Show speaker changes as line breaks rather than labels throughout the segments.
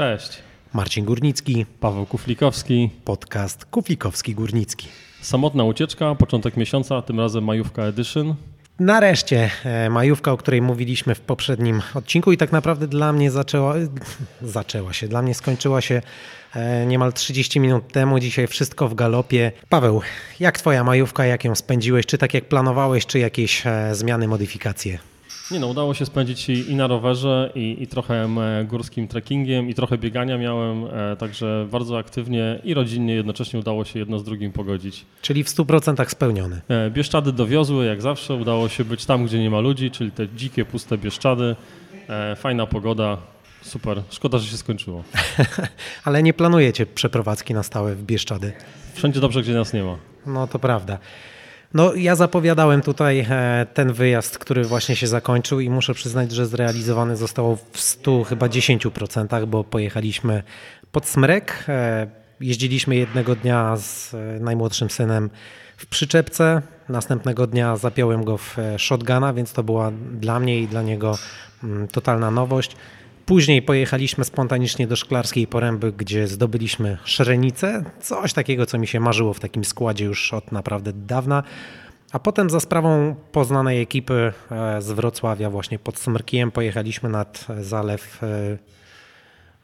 Cześć.
Marcin Górnicki,
Paweł Kuflikowski.
podcast Kuflikowski Górnicki.
Samotna ucieczka, początek miesiąca, tym razem majówka edition.
Nareszcie e, majówka, o której mówiliśmy w poprzednim odcinku i tak naprawdę dla mnie zaczęła, zaczęła się, dla mnie skończyła się e, niemal 30 minut temu. Dzisiaj wszystko w galopie. Paweł, jak twoja majówka, jak ją spędziłeś? Czy tak jak planowałeś, czy jakieś e, zmiany, modyfikacje?
Nie no, udało się spędzić i, i na rowerze, i, i trochę górskim trekkingiem, i trochę biegania miałem, e, także bardzo aktywnie i rodzinnie jednocześnie udało się jedno z drugim pogodzić.
Czyli w 100% spełnione.
E, Bieszczady dowiozły, jak zawsze, udało się być tam, gdzie nie ma ludzi, czyli te dzikie, puste Bieszczady. E, Fajna pogoda, super. Szkoda, że się skończyło.
Ale nie planujecie przeprowadzki na stałe w Bieszczady?
Wszędzie dobrze, gdzie nas nie ma.
No to prawda. No, ja zapowiadałem tutaj e, ten wyjazd, który właśnie się zakończył i muszę przyznać, że zrealizowany zostało w 100 chyba 10%, bo pojechaliśmy pod Smrek. e, Jeździliśmy jednego dnia z e, najmłodszym synem w przyczepce. Następnego dnia zapiąłem go w shotguna, więc to była dla mnie i dla niego mm, totalna nowość. Później pojechaliśmy spontanicznie do Szklarskiej Poręby, gdzie zdobyliśmy szerenicę, coś takiego, co mi się marzyło w takim składzie już od naprawdę dawna. A potem za sprawą poznanej ekipy e, z Wrocławia właśnie pod Smrkijem pojechaliśmy nad zalew e,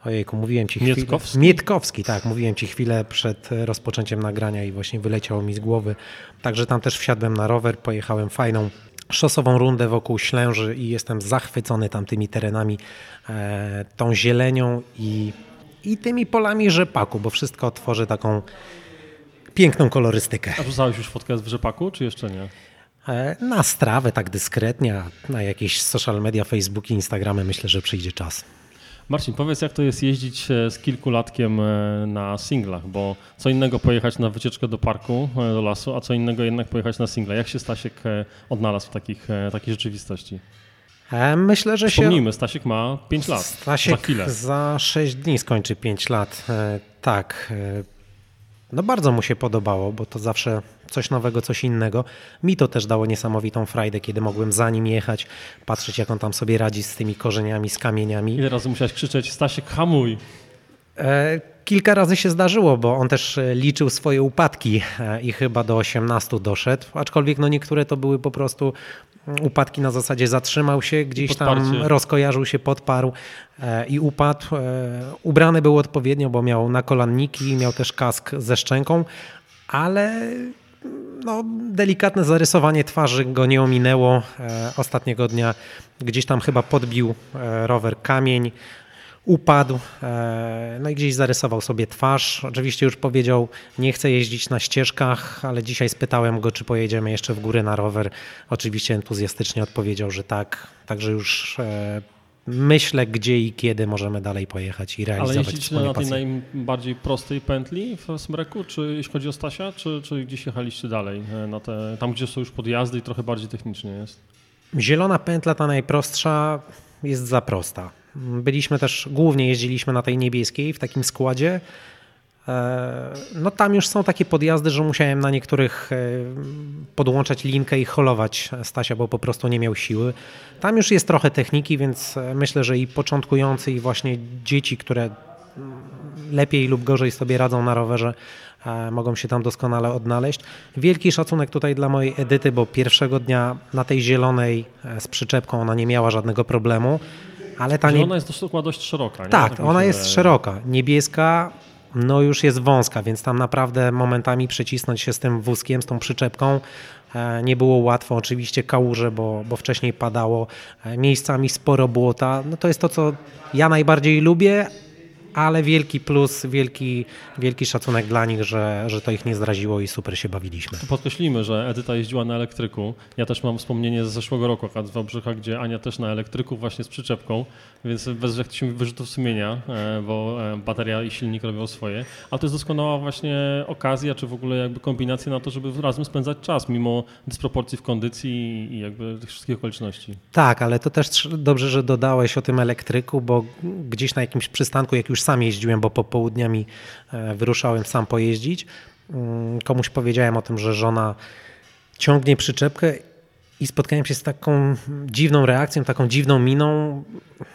Ojejku, mówiłem ci chwilę.
Mietkowski?
Mietkowski, tak, mówiłem ci chwilę przed rozpoczęciem nagrania i właśnie wyleciało mi z głowy. Także tam też wsiadłem na rower, pojechałem fajną szosową rundę wokół Ślęży i jestem zachwycony tamtymi terenami, e, tą zielenią i, i tymi polami rzepaku, bo wszystko tworzy taką piękną kolorystykę.
A wrzucałeś już fotkę w rzepaku, czy jeszcze nie?
E, na strawę tak dyskretnie, na jakieś social media, Facebooki, Instagramy myślę, że przyjdzie czas.
Marcin, powiedz jak to jest jeździć e, z kilkulatkiem e, na singlach, bo co innego pojechać na wycieczkę do parku, e, do lasu, a co innego jednak pojechać na singla. Jak się Stasiek odnalazł w takich, takiej rzeczywistości?
Myślę, że się...
Wspomnijmy, Stasiek ma 5 lat,
Stasiek
za
za 6 dni skończy 5 lat. Tak. No bardzo mu się podobało, bo to zawsze coś nowego, coś innego. Mi to też dało niesamowitą frajdę, kiedy mogłem za nim jechać, patrzeć jak on tam sobie radzi z tymi korzeniami, z kamieniami.
Ile razy musiałeś krzyczeć, Stasiek hamuj!
E, Kilka razy się zdarzyło, bo on też e, liczył swoje upadki e, i chyba do 18 doszedł, aczkolwiek no niektóre to były po prostu mm, upadki na zasadzie zatrzymał się, gdzieś tam
podparcie.
rozkojarzył się, podparł e, i upadł. Ubrany był odpowiednio, bo miał nakolanniki, miał też kask ze szczęką, ale no, delikatne zarysowanie twarzy go nie ominęło. E, Ostatniego dnia gdzieś tam chyba podbił e, rower kamień, upadł, e, no i gdzieś zarysował sobie twarz. Oczywiście już powiedział, nie chce jeździć na ścieżkach, ale dzisiaj spytałem go, czy pojedziemy jeszcze w górę na rower. Oczywiście entuzjastycznie odpowiedział, że tak. Także już myślę, gdzie i kiedy możemy dalej pojechać i
Ale
realizować
jeździcie
wspólnie
na tej najbardziej prostej pętli w Smreku, czy jeśli chodzi o Stasia, czy, czy gdzieś jechaliście dalej, e, na te, tam gdzie są już podjazdy i trochę bardziej technicznie jest?
Zielona pętla, ta najprostsza, jest za prosta. Byliśmy też, głównie jeździliśmy na tej niebieskiej w takim składzie. E, No tam już są takie podjazdy, że musiałem na niektórych e, podłączać linkę i holować Stasia, bo po prostu nie miał siły. Tam już jest trochę techniki, więc e, myślę, że i początkujący i właśnie dzieci, które mm, lepiej lub gorzej sobie radzą na rowerze, mogą się tam doskonale odnaleźć. Wielki szacunek tutaj dla mojej Edyty, bo pierwszego dnia na tej zielonej z przyczepką ona nie miała żadnego problemu, ale ta nie...
Zielona jest dość, dość szeroka. Nie?
Tak,
mi
ona
się
jest
wydaje.
szeroka. Niebieska no już jest wąska, więc tam naprawdę momentami przecisnąć się z tym wózkiem, z tą przyczepką e, nie było łatwo. Oczywiście kałuże, bo, bo wcześniej padało, e, miejscami sporo błota. No to jest to, co ja najbardziej lubię, ale wielki plus, wielki, wielki szacunek dla nich, że, że to ich nie zraziło i super się bawiliśmy.
Podkreślimy, że Edyta jeździła na elektryku. Ja też mam wspomnienie z zeszłego roku akurat z Wałbrzycha, gdzie Ania też na elektryku właśnie z przyczepką, więc bez jakichś wyrzutów sumienia, e, bo e, bateria i silnik robią swoje. Ale to jest doskonała właśnie okazja, czy w ogóle jakby kombinacja na to, żeby razem spędzać czas, mimo dysproporcji w kondycji i jakby tych wszystkich okoliczności.
Tak, ale to też dobrze, że dodałeś o tym elektryku, bo gdzieś na jakimś przystanku, jak już sam jeździłem, bo popołudniami e, wyruszałem sam pojeździć, mm, komuś powiedziałem o tym, że żona ciągnie przyczepkę I spotkałem się z taką dziwną reakcją, taką dziwną miną,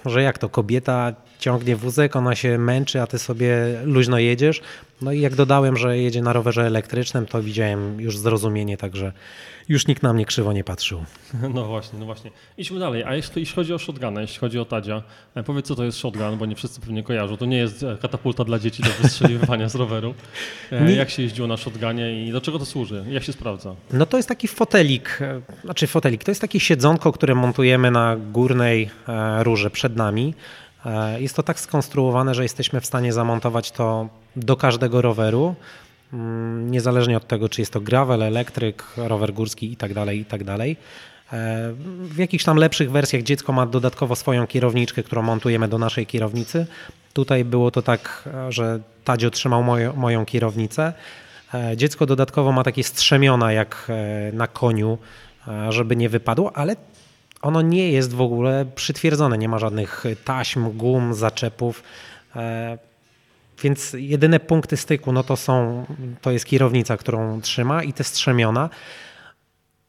że jak to kobieta ciągnie wózek, ona się męczy, a ty sobie luźno jedziesz. No i jak dodałem, że jedzie na rowerze elektrycznym, to widziałem już zrozumienie, także już nikt na mnie krzywo nie patrzył.
No właśnie, no właśnie. Idźmy dalej. A jeśli, jeśli chodzi o shotguna, jeśli chodzi o Tadzia, e, powiedz co to jest shotgun, bo nie wszyscy pewnie kojarzą. To nie jest e, katapulta dla dzieci do wystrzeliwania z roweru. E,
Nie.
Jak się jeździło na shotgunie i do czego to służy? Jak się sprawdza?
No to jest taki fotelik, znaczy fotelik, to jest takie siedzonko, które montujemy na górnej e, rurze przed nami. E, Jest to tak skonstruowane, że jesteśmy w stanie zamontować to do każdego roweru, mm, niezależnie od tego, czy jest to gravel, elektryk, rower górski i tak dalej, i tak. E, W jakichś tam lepszych wersjach dziecko ma dodatkowo swoją kierowniczkę, którą montujemy do naszej kierownicy. Tutaj było to tak, że Tadzio trzymał moją, moją kierownicę. Dziecko dodatkowo ma takie strzemiona jak na koniu, żeby nie wypadło, ale ono nie jest w ogóle przytwierdzone. Nie ma żadnych taśm, gum, zaczepów. E, Więc jedyne punkty styku no to są, to jest kierownica, którą trzyma i te strzemiona.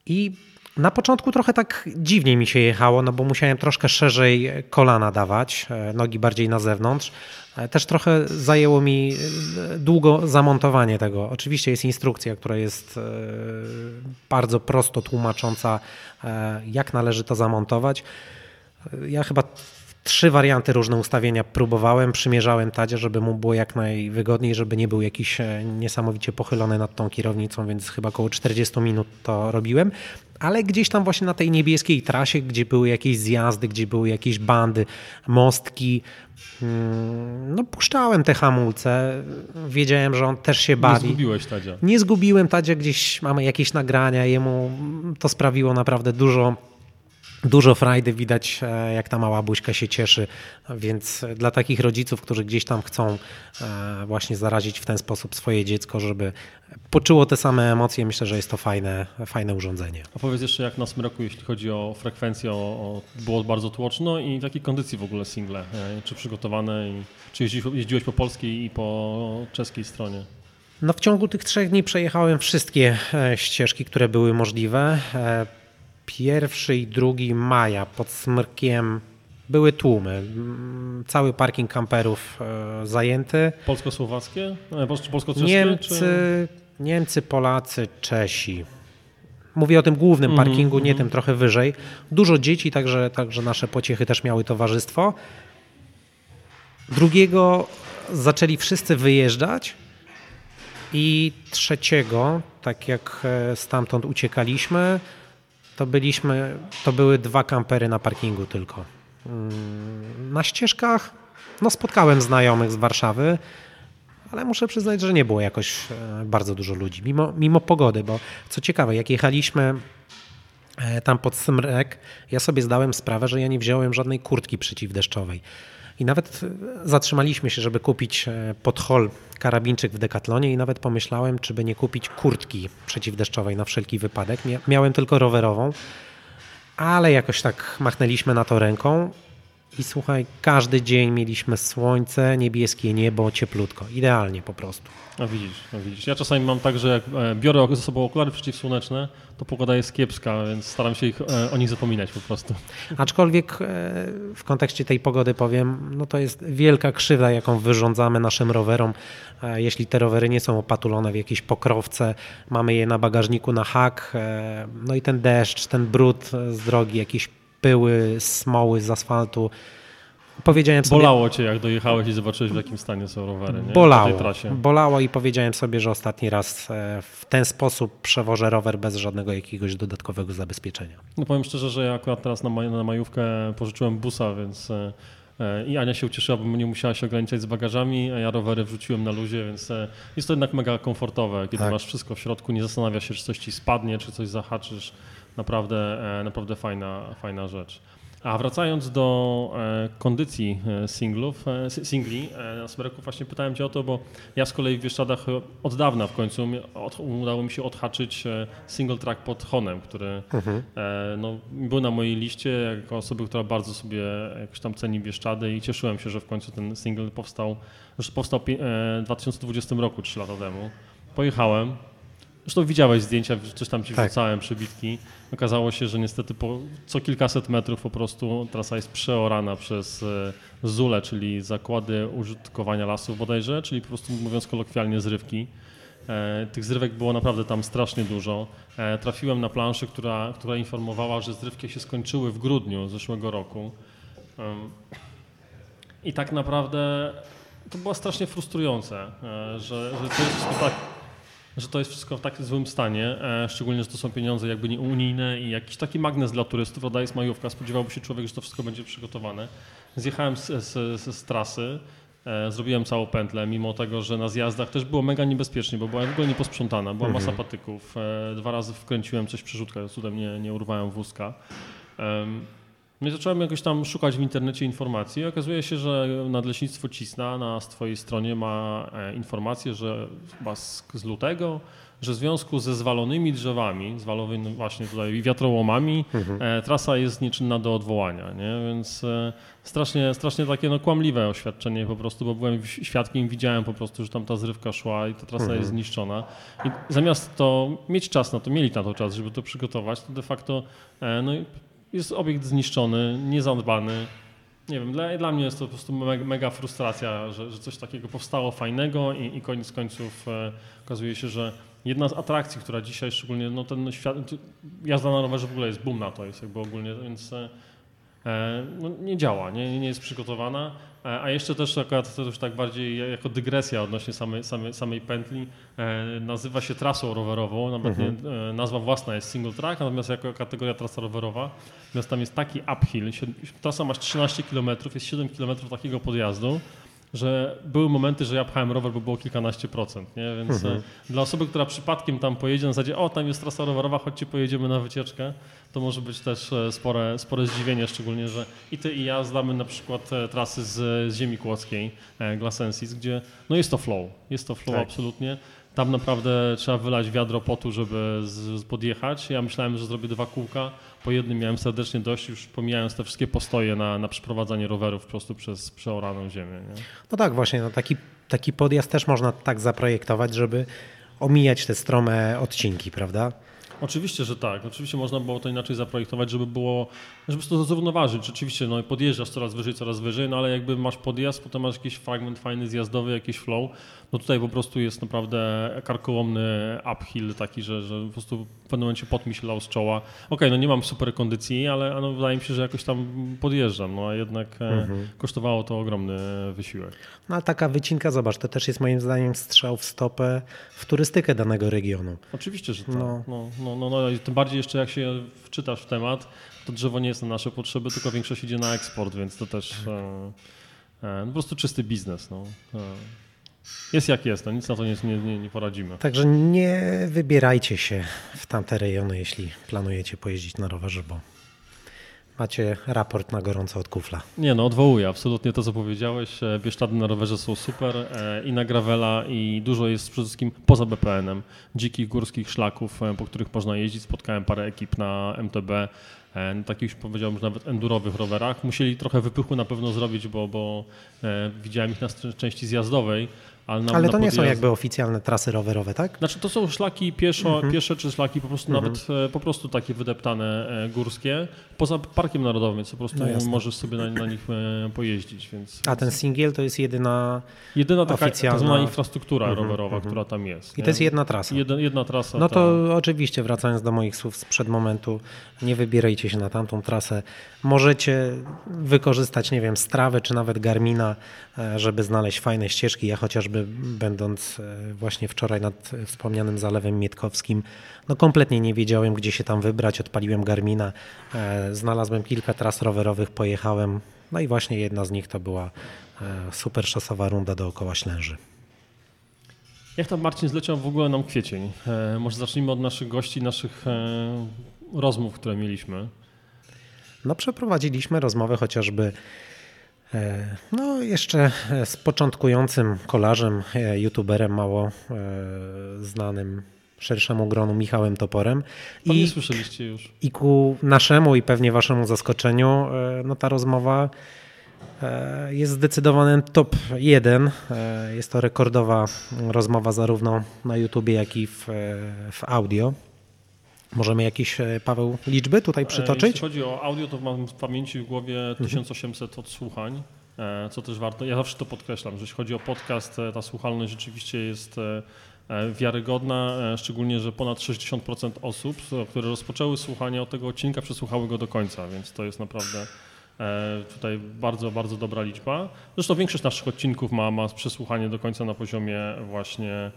I na początku trochę tak dziwnie mi się jechało, no bo musiałem troszkę szerzej kolana dawać, e, nogi bardziej na zewnątrz. E, Też trochę zajęło mi e, długo zamontowanie tego. Oczywiście jest instrukcja, która jest bardzo prosto tłumacząca, jak należy to zamontować. Ja chyba trzy warianty różne ustawienia próbowałem, przymierzałem Tadzie, żeby mu było jak najwygodniej, żeby nie był jakiś niesamowicie pochylony nad tą kierownicą, więc chyba około 40 minut to robiłem. Ale gdzieś tam właśnie na tej niebieskiej trasie, gdzie były jakieś zjazdy, gdzie były jakieś bandy, mostki, mm, no puszczałem te hamulce. Wiedziałem, że on też się
Nie
bawi.
zgubiłeś Tadzia.
Nie zgubiłem Tadzia, gdzieś mamy jakieś nagrania, jemu to sprawiło naprawdę dużo, dużo frajdy, widać e, jak ta mała buźka się cieszy, więc dla takich rodziców, którzy gdzieś tam chcą e, właśnie zarazić w ten sposób swoje dziecko, żeby poczuło te same emocje, myślę, że jest to fajne, fajne urządzenie.
A powiedz jeszcze jak na smroku, jeśli chodzi o frekwencję, o, o, było bardzo tłoczno i w jakiej kondycji w ogóle single? E, Czy przygotowane? I, czy jeździłeś, jeździłeś po polskiej i po czeskiej stronie?
No w ciągu tych trzech dni przejechałem wszystkie ścieżki, które były możliwe. E, Pierwszy i drugi maja pod Smrkiem były tłumy. Mm, Cały parking kamperów e, zajęty.
Polsko-słowackie? E, pol- Polsko-czeskie?
Niemcy,
Czy...
Niemcy, Polacy, Czesi. Mówię o tym głównym
Mhm,
parkingu, nie
mhm.
tym trochę wyżej. Dużo dzieci, także, także nasze pociechy też miały towarzystwo. Drugiego zaczęli wszyscy wyjeżdżać i trzeciego, tak jak e, stamtąd uciekaliśmy, to byliśmy, to były dwa kampery na parkingu tylko. Mm, Na ścieżkach no spotkałem znajomych z Warszawy, ale muszę przyznać, że nie było jakoś e, bardzo dużo ludzi, mimo, mimo pogody, bo co ciekawe, jak jechaliśmy e, tam pod Smrek, ja sobie zdałem sprawę, że ja nie wziąłem żadnej kurtki przeciwdeszczowej. I nawet zatrzymaliśmy się, żeby kupić e, pod hol karabinczyk w Decathlonie i nawet pomyślałem, czy by nie kupić kurtki przeciwdeszczowej na wszelki wypadek. Mia- Miałem tylko rowerową, ale jakoś tak machnęliśmy na to ręką i słuchaj, każdy dzień mieliśmy słońce, niebieskie niebo, cieplutko. Idealnie po prostu.
A widzisz, a widzisz. Ja czasami mam tak, że jak e, biorę ze sobą okulary przeciwsłoneczne, to pogoda jest kiepska, więc staram się ich, e, o nich zapominać po prostu.
Aczkolwiek e, w kontekście tej pogody powiem, no to jest wielka krzywda, jaką wyrządzamy naszym rowerom. Jeśli te rowery nie są opatulone w jakieś pokrowce, mamy je na bagażniku na hak, no i ten deszcz, ten brud z drogi, jakieś pyły, smoły z asfaltu. Powiedziałem sobie,
Bolało cię, jak dojechałeś i zobaczyłeś, w jakim stanie są rowery. Nie?
Bolało. Bolało i powiedziałem sobie, że ostatni raz e, w ten sposób przewożę rower bez żadnego jakiegoś dodatkowego zabezpieczenia.
No powiem szczerze, że ja akurat teraz na, maj, na majówkę pożyczyłem busa, więc e, e, i Ania się ucieszyła, bo nie musiała się ograniczać z bagażami, a ja rowery wrzuciłem na luzie, więc jest to jednak mega komfortowe, kiedy
Tak.
masz wszystko w środku, nie zastanawia się, czy coś ci spadnie, czy coś zahaczysz. Naprawdę, e, naprawdę fajna, fajna rzecz. A wracając do e, kondycji e, singlów, si- singli na Smereku, właśnie pytałem Cię o to, bo ja z kolei w Bieszczadach od dawna w końcu od, udało mi się odhaczyć single track pod Honem, który e, no, był na mojej liście jako osoby, która bardzo sobie jakoś tam ceni Bieszczady i cieszyłem się, że w końcu ten single powstał, już powstał w 2020 roku, 3 lata temu. Pojechałem, Zresztą widziałeś zdjęcia, coś tam ci
Tak.
wrzucałem, przebitki. Okazało się, że niestety po co kilkaset metrów po prostu trasa jest przeorana przez e, ZULE, czyli Zakłady Użytkowania Lasów bodajże, czyli po prostu mówiąc kolokwialnie zrywki. E, Tych zrywek było naprawdę tam strasznie dużo. E, Trafiłem na planszę, która, która informowała, że zrywki się skończyły w grudniu zeszłego roku. I tak naprawdę to było strasznie frustrujące, że, że to jest wszystko tak, że to jest wszystko w tak złym stanie, e, szczególnie, że to są pieniądze jakby nie unijne i jakiś taki magnes dla turystów, rodaje jest majówka, spodziewałby się człowiek, że to wszystko będzie przygotowane. Zjechałem z, z, z, z trasy, e, zrobiłem całą pętlę, mimo tego, że na zjazdach też było mega niebezpiecznie, bo była w ogóle nieposprzątana, była masa patyków, e, dwa razy wkręciłem coś w przerzutka, cudem nie, nie urwałem wózka. No i zacząłem jakoś tam szukać w internecie informacji. Okazuje się, że Nadleśnictwo Cisna na swojej stronie ma e, informację, że chyba z, z lutego, że w związku ze zwalonymi drzewami, zwalonymi właśnie tutaj wiatrołomami, e, trasa jest nieczynna do odwołania, nie? więc e, strasznie, strasznie takie no, kłamliwe oświadczenie po prostu, bo byłem świadkiem, widziałem po prostu, że tam ta zrywka szła i ta trasa jest zniszczona. I zamiast to mieć czas na to, mieli na to czas, żeby to przygotować, to de facto no, jest obiekt zniszczony, niezadbany. Nie wiem, dla, dla mnie jest to po prostu mega, mega frustracja, że, że coś takiego powstało fajnego i, i koniec końców e, okazuje się, że jedna z atrakcji, która dzisiaj szczególnie, no ten świat, jazda na rowerze w ogóle jest boom na to, jest jakby ogólnie, więc e, e, no, nie działa, nie, nie jest przygotowana. E, A jeszcze też akurat to już tak bardziej jako dygresja odnośnie samej, samej, samej pętli, e, nazywa się trasą rowerową, nawet nie, e, nazwa własna jest single track, natomiast jako kategoria trasa rowerowa, natomiast tam jest taki uphill, trasa masz 13 km, jest 7 km takiego podjazdu, że były momenty, że ja pchałem rower, bo było kilkanaście procent, nie? więc e, dla osoby, która przypadkiem tam pojedzie na zasadzie, o tam jest trasa rowerowa, chodźcie pojedziemy na wycieczkę, to może być też e, spore, spore zdziwienie, szczególnie, że i ty i ja znamy na przykład e, trasy z, z ziemi kłodzkiej, Glasensis, gdzie no jest to flow, jest to flow
Tak.
absolutnie. Tam naprawdę trzeba wylać wiadro potu, żeby z, podjechać. Ja myślałem, że zrobię dwa kółka. Po jednym miałem serdecznie dość, już pomijając te wszystkie postoje na, na przeprowadzanie rowerów po prostu przez przeoraną ziemię. Nie?
No tak, właśnie, no taki, taki podjazd też można tak zaprojektować, żeby omijać te strome odcinki, prawda?
Oczywiście, że tak. Oczywiście można było to inaczej zaprojektować, żeby było, żeby to zrównoważyć. Rzeczywiście, no i podjeżdżasz coraz wyżej, coraz wyżej, no ale jakby masz podjazd, potem masz jakiś fragment fajny zjazdowy, jakiś flow, no tutaj po prostu jest naprawdę karkołomny uphill taki, że, że po prostu w pewnym momencie pot mi się lał z czoła. Okej, no nie mam super kondycji, ale no, wydaje mi się, że jakoś tam podjeżdżam, no a jednak e, kosztowało to ogromny wysiłek.
No a taka wycinka, zobacz, to też jest moim zdaniem strzał w stopę w turystykę danego regionu.
Oczywiście, że tak.
No.
No. No, no, no, i tym bardziej jeszcze jak się wczytasz w temat, to drzewo nie jest na nasze potrzeby, tylko większość idzie na eksport, więc to też e, e, no, po prostu czysty biznes. No. E, jest jak jest, no, nic na to nie, nie, nie, poradzimy.
Także nie wybierajcie się w tamte rejony, jeśli planujecie pojeździć na rowerze, bo macie raport na gorąco od kufla.
Nie no, odwołuję absolutnie to, co powiedziałeś. Bieszczady na rowerze są super i na gravela i dużo jest przede wszystkim poza BPN-em. Dzikich górskich szlaków, po których można jeździć. Spotkałem parę ekip na MTB, na takich powiedziałbym, że nawet endurowych rowerach. Musieli trochę wypychu na pewno zrobić, bo, bo e, widziałem ich na części zjazdowej. Ale, na,
Ale
na
to nie są jakby oficjalne trasy rowerowe, tak?
znaczy to są szlaki pieszo,
Mhm.
piesze czy szlaki po prostu nawet e, po prostu takie wydeptane e, górskie poza parkiem narodowym, więc po prostu
No
możesz sobie na, na nich e, pojeździć. Więc,
A ten singiel to jest jedyna
Jedyna taka
Oficjalna-
tak infrastruktura
Mhm,
rowerowa,
mhm.
która tam jest.
i
nie?
to jest jedna trasa.
Jedna, jedna trasa.
No
ta-
to oczywiście, wracając do moich słów sprzed momentu, nie wybierajcie się na tamtą trasę. Możecie wykorzystać, nie wiem, strawę czy nawet Garmina, żeby znaleźć fajne ścieżki. Ja chociażby będąc e, właśnie wczoraj nad wspomnianym Zalewem Mietkowskim, no kompletnie nie wiedziałem, gdzie się tam wybrać. Odpaliłem Garmina, e, znalazłem kilka tras rowerowych, pojechałem. No i właśnie jedna z nich to była e, super szosowa runda dookoła Ślęży.
Jak tam Marcin zleciał w ogóle nam kwiecień? Może zacznijmy od naszych gości, naszych rozmów, które mieliśmy.
No, przeprowadziliśmy rozmowę chociażby no, jeszcze e, z początkującym kolarzem, e, youtuberem mało e, znanym szerszemu gronu Michałem Toporem. I,
słyszeliście już.
I ku naszemu i pewnie waszemu zaskoczeniu, e, no ta rozmowa E, jest zdecydowanym top 1. E, jest to rekordowa rozmowa zarówno na YouTubie, jak i w, w audio. Możemy jakieś, Paweł, liczby tutaj przytoczyć?
Jeśli chodzi o audio, to mam w pamięci w głowie 1800 odsłuchań, co też warto, ja zawsze to podkreślam, że jeśli chodzi o podcast, ta słuchalność rzeczywiście jest wiarygodna, szczególnie, że ponad 60% osób, które rozpoczęły słuchanie od tego odcinka, przesłuchały go do końca, więc to jest naprawdę E, tutaj bardzo, bardzo dobra liczba. Zresztą większość naszych odcinków ma, ma przesłuchanie do końca na poziomie właśnie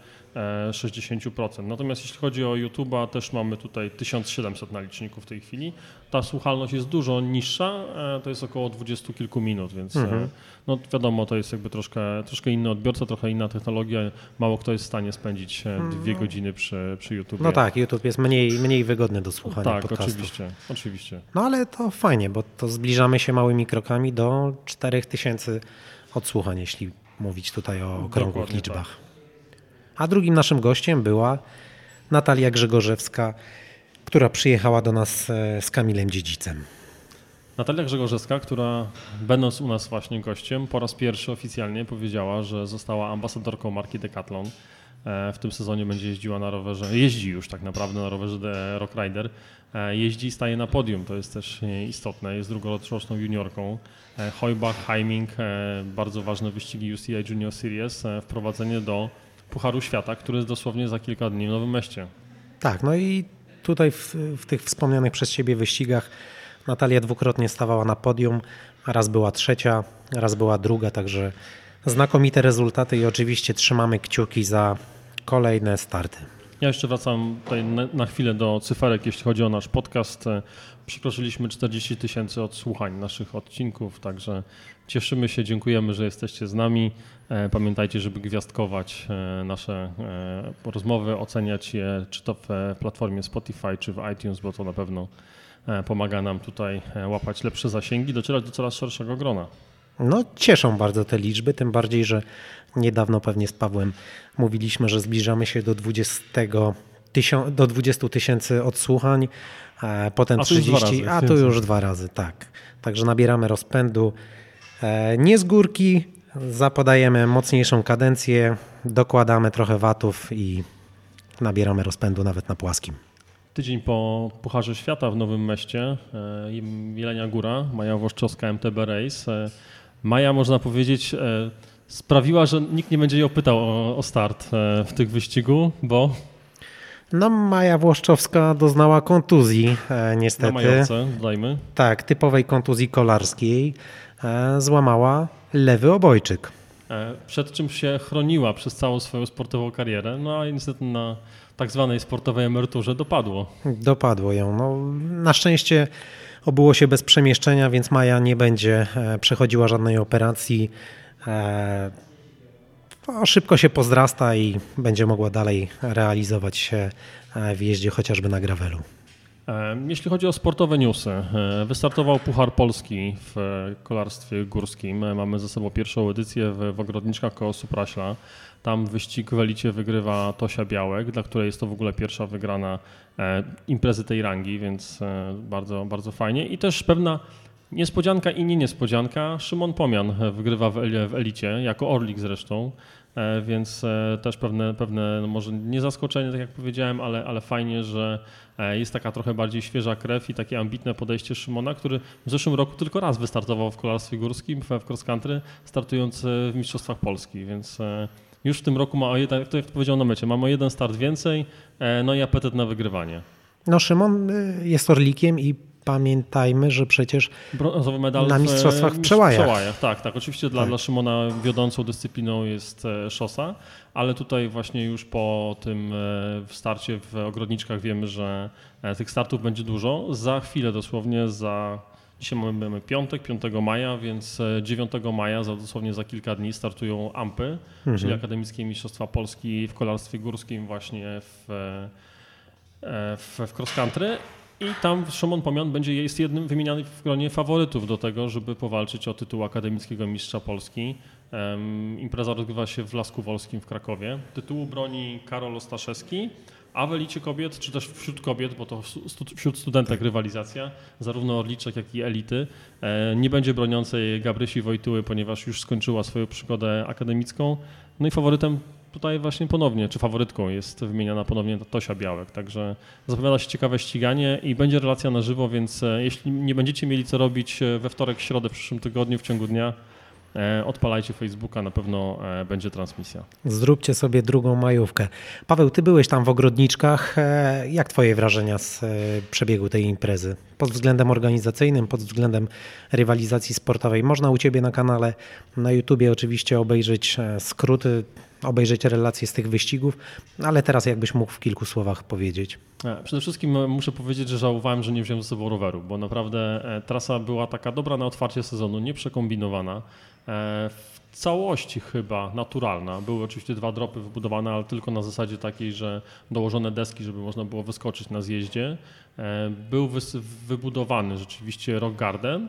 60%. E, Natomiast jeśli chodzi o YouTube'a, też mamy tutaj 1700 na liczniku w tej chwili. Ta słuchalność jest dużo niższa, e, to jest około 20 kilku minut, więc mhm. no wiadomo, to jest jakby troszkę, troszkę inny odbiorca, trochę inna technologia. Mało kto jest w stanie spędzić dwie no. godziny przy, przy YouTube.
No tak, YouTube jest mniej, mniej wygodny do słuchania
Tak,
podcastów.
oczywiście, oczywiście.
No ale to fajnie, bo to zbliżamy się małymi krokami do 4000 odsłuchań, jeśli mówić tutaj o okrągłych Dokładnie liczbach. Tak. A drugim naszym gościem była Natalia Grzegorzewska, która przyjechała do nas e, z Kamilem Dziedzicem.
Natalia Grzegorzewska, która będąc u nas właśnie gościem, po raz pierwszy oficjalnie powiedziała, że została ambasadorką marki Decathlon. E, w tym sezonie będzie jeździła na rowerze, jeździ już tak naprawdę na rowerze Rock Rider. E, jeździ i staje na podium, to jest też istotne. Jest drugoroczną juniorką. Hojbach, Heiming, bardzo ważne wyścigi UCI Junior Series, wprowadzenie do Pucharu Świata, który jest dosłownie za kilka dni w Nowym Mieście.
Tak, no i tutaj w, w tych wspomnianych przez Ciebie wyścigach Natalia dwukrotnie stawała na podium, raz była trzecia, raz była druga, także znakomite rezultaty i oczywiście trzymamy kciuki za kolejne starty.
Ja jeszcze wracam tutaj na, chwilę do cyferek, jeśli chodzi o nasz podcast. Przekroczyliśmy 40 tysięcy odsłuchań naszych odcinków, także cieszymy się, dziękujemy, że jesteście z nami. E, pamiętajcie, żeby gwiazdkować e, nasze e, rozmowy, oceniać je czy to w platformie Spotify, czy w iTunes, bo to na pewno pomaga nam tutaj łapać lepsze zasięgi, docierać do coraz szerszego grona.
No, cieszą bardzo te liczby, tym bardziej, że niedawno pewnie z Pawłem mówiliśmy, że zbliżamy się do 20 do 20 tysięcy odsłuchań, potem a 30, a tu już dwa razy, tak. Także nabieramy rozpędu. Nie z górki, Zapodajemy mocniejszą kadencję, dokładamy trochę watów i nabieramy rozpędu nawet na płaskim.
Tydzień po Pucharze Świata w Nowym Mieście, e, Jelenia Góra, Maja Włoszczowska MTB Race. E, Maja, można powiedzieć, e, sprawiła, że nikt nie będzie jej pytał o, o start w tych wyścigu, bo
no, Maja Włoszczowska doznała kontuzji, niestety. Na
dodajmy.
Tak, typowej kontuzji kolarskiej. Złamała lewy obojczyk.
E, przed czym się chroniła przez całą swoją sportową karierę, no a niestety na tak zwanej sportowej emeryturze dopadło.
Dopadło ją. No, na szczęście obyło się bez przemieszczenia, więc Maja nie będzie e, przechodziła żadnej operacji. E, szybko się pozrasta i będzie mogła dalej realizować się w jeździe chociażby na gravelu.
Jeśli chodzi o sportowe newsy, e, wystartował Puchar Polski w kolarstwie górskim. E, mamy ze sobą pierwszą edycję w, w Ogrodniczkach koło Supraśla. Tam wyścig w elicie wygrywa Tosia Białek, dla której jest to w ogóle pierwsza wygrana e, imprezy tej rangi, więc bardzo, bardzo fajnie. I też pewna niespodzianka i nie niespodzianka. Szymon Pomian wygrywa w, w elicie, jako Orlik zresztą. E, więc e, też pewne, pewne no może nie zaskoczenie, tak jak powiedziałem, ale, ale fajnie, że e, jest taka trochę bardziej świeża krew i takie ambitne podejście Szymona, który w zeszłym roku tylko raz wystartował w kolarstwie górskim, w cross country, startując w Mistrzostwach Polski, więc już w tym roku ma, jeden, jak powiedział na mecie, mamy jeden start więcej, no i apetyt na wygrywanie.
No Szymon y, jest orlikiem i pamiętajmy, że przecież
brązowy medal
na mistrzostwach w przełajach.
przełajach. Tak, tak. Oczywiście dla, tak. dla Szymona wiodącą dyscypliną jest e, szosa, ale tutaj właśnie już po tym e, starcie w ogrodniczkach wiemy, że e, tych startów będzie dużo. Za chwilę dosłownie za Dzisiaj mamy, mamy piątek, 5 maja, więc 9 maja, za dosłownie za kilka dni startują AMPy, mhm. czyli Akademickie Mistrzostwa Polski w kolarstwie górskim właśnie w, w, w cross country. I tam Szymon Pomian będzie jest jednym wymieniany w gronie faworytów do tego, żeby powalczyć o tytuł akademickiego mistrza Polski. Um, impreza rozgrywa się w Lasku Wolskim w Krakowie. Tytułu broni Karol Ostaszewski, a w elicie kobiet, czy też wśród kobiet, bo to wśród studentek rywalizacja, zarówno orliczek, jak i elity, e, nie będzie broniącej Gabrysi Wojtyły, ponieważ już skończyła swoją przygodę akademicką. No i faworytem tutaj właśnie ponownie, czy faworytką jest wymieniana ponownie Tosia Białek, także zapowiada się ciekawe ściganie i będzie relacja na żywo, więc e, jeśli nie będziecie mieli co robić e, we wtorek, środę w przyszłym tygodniu w ciągu dnia, E, odpalajcie Facebooka, na pewno będzie transmisja.
Zróbcie sobie drugą majówkę. Paweł, ty byłeś tam w Ogrodniczkach. Jak twoje wrażenia z przebiegu tej imprezy? Pod względem organizacyjnym, pod względem rywalizacji sportowej. Można u ciebie na kanale na YouTubie oczywiście obejrzeć skróty, obejrzeć relacje z tych wyścigów, ale teraz jakbyś mógł w kilku słowach powiedzieć.
Przede wszystkim muszę powiedzieć, że żałowałem, że nie wziąłem ze sobą roweru, bo naprawdę trasa była taka dobra na otwarcie sezonu, nieprzekombinowana. E, w całości chyba naturalna. Były oczywiście dwa dropy wybudowane, ale tylko na zasadzie takiej, że dołożone deski, żeby można było wyskoczyć na zjeździe. E, był wybudowany rzeczywiście rock garden,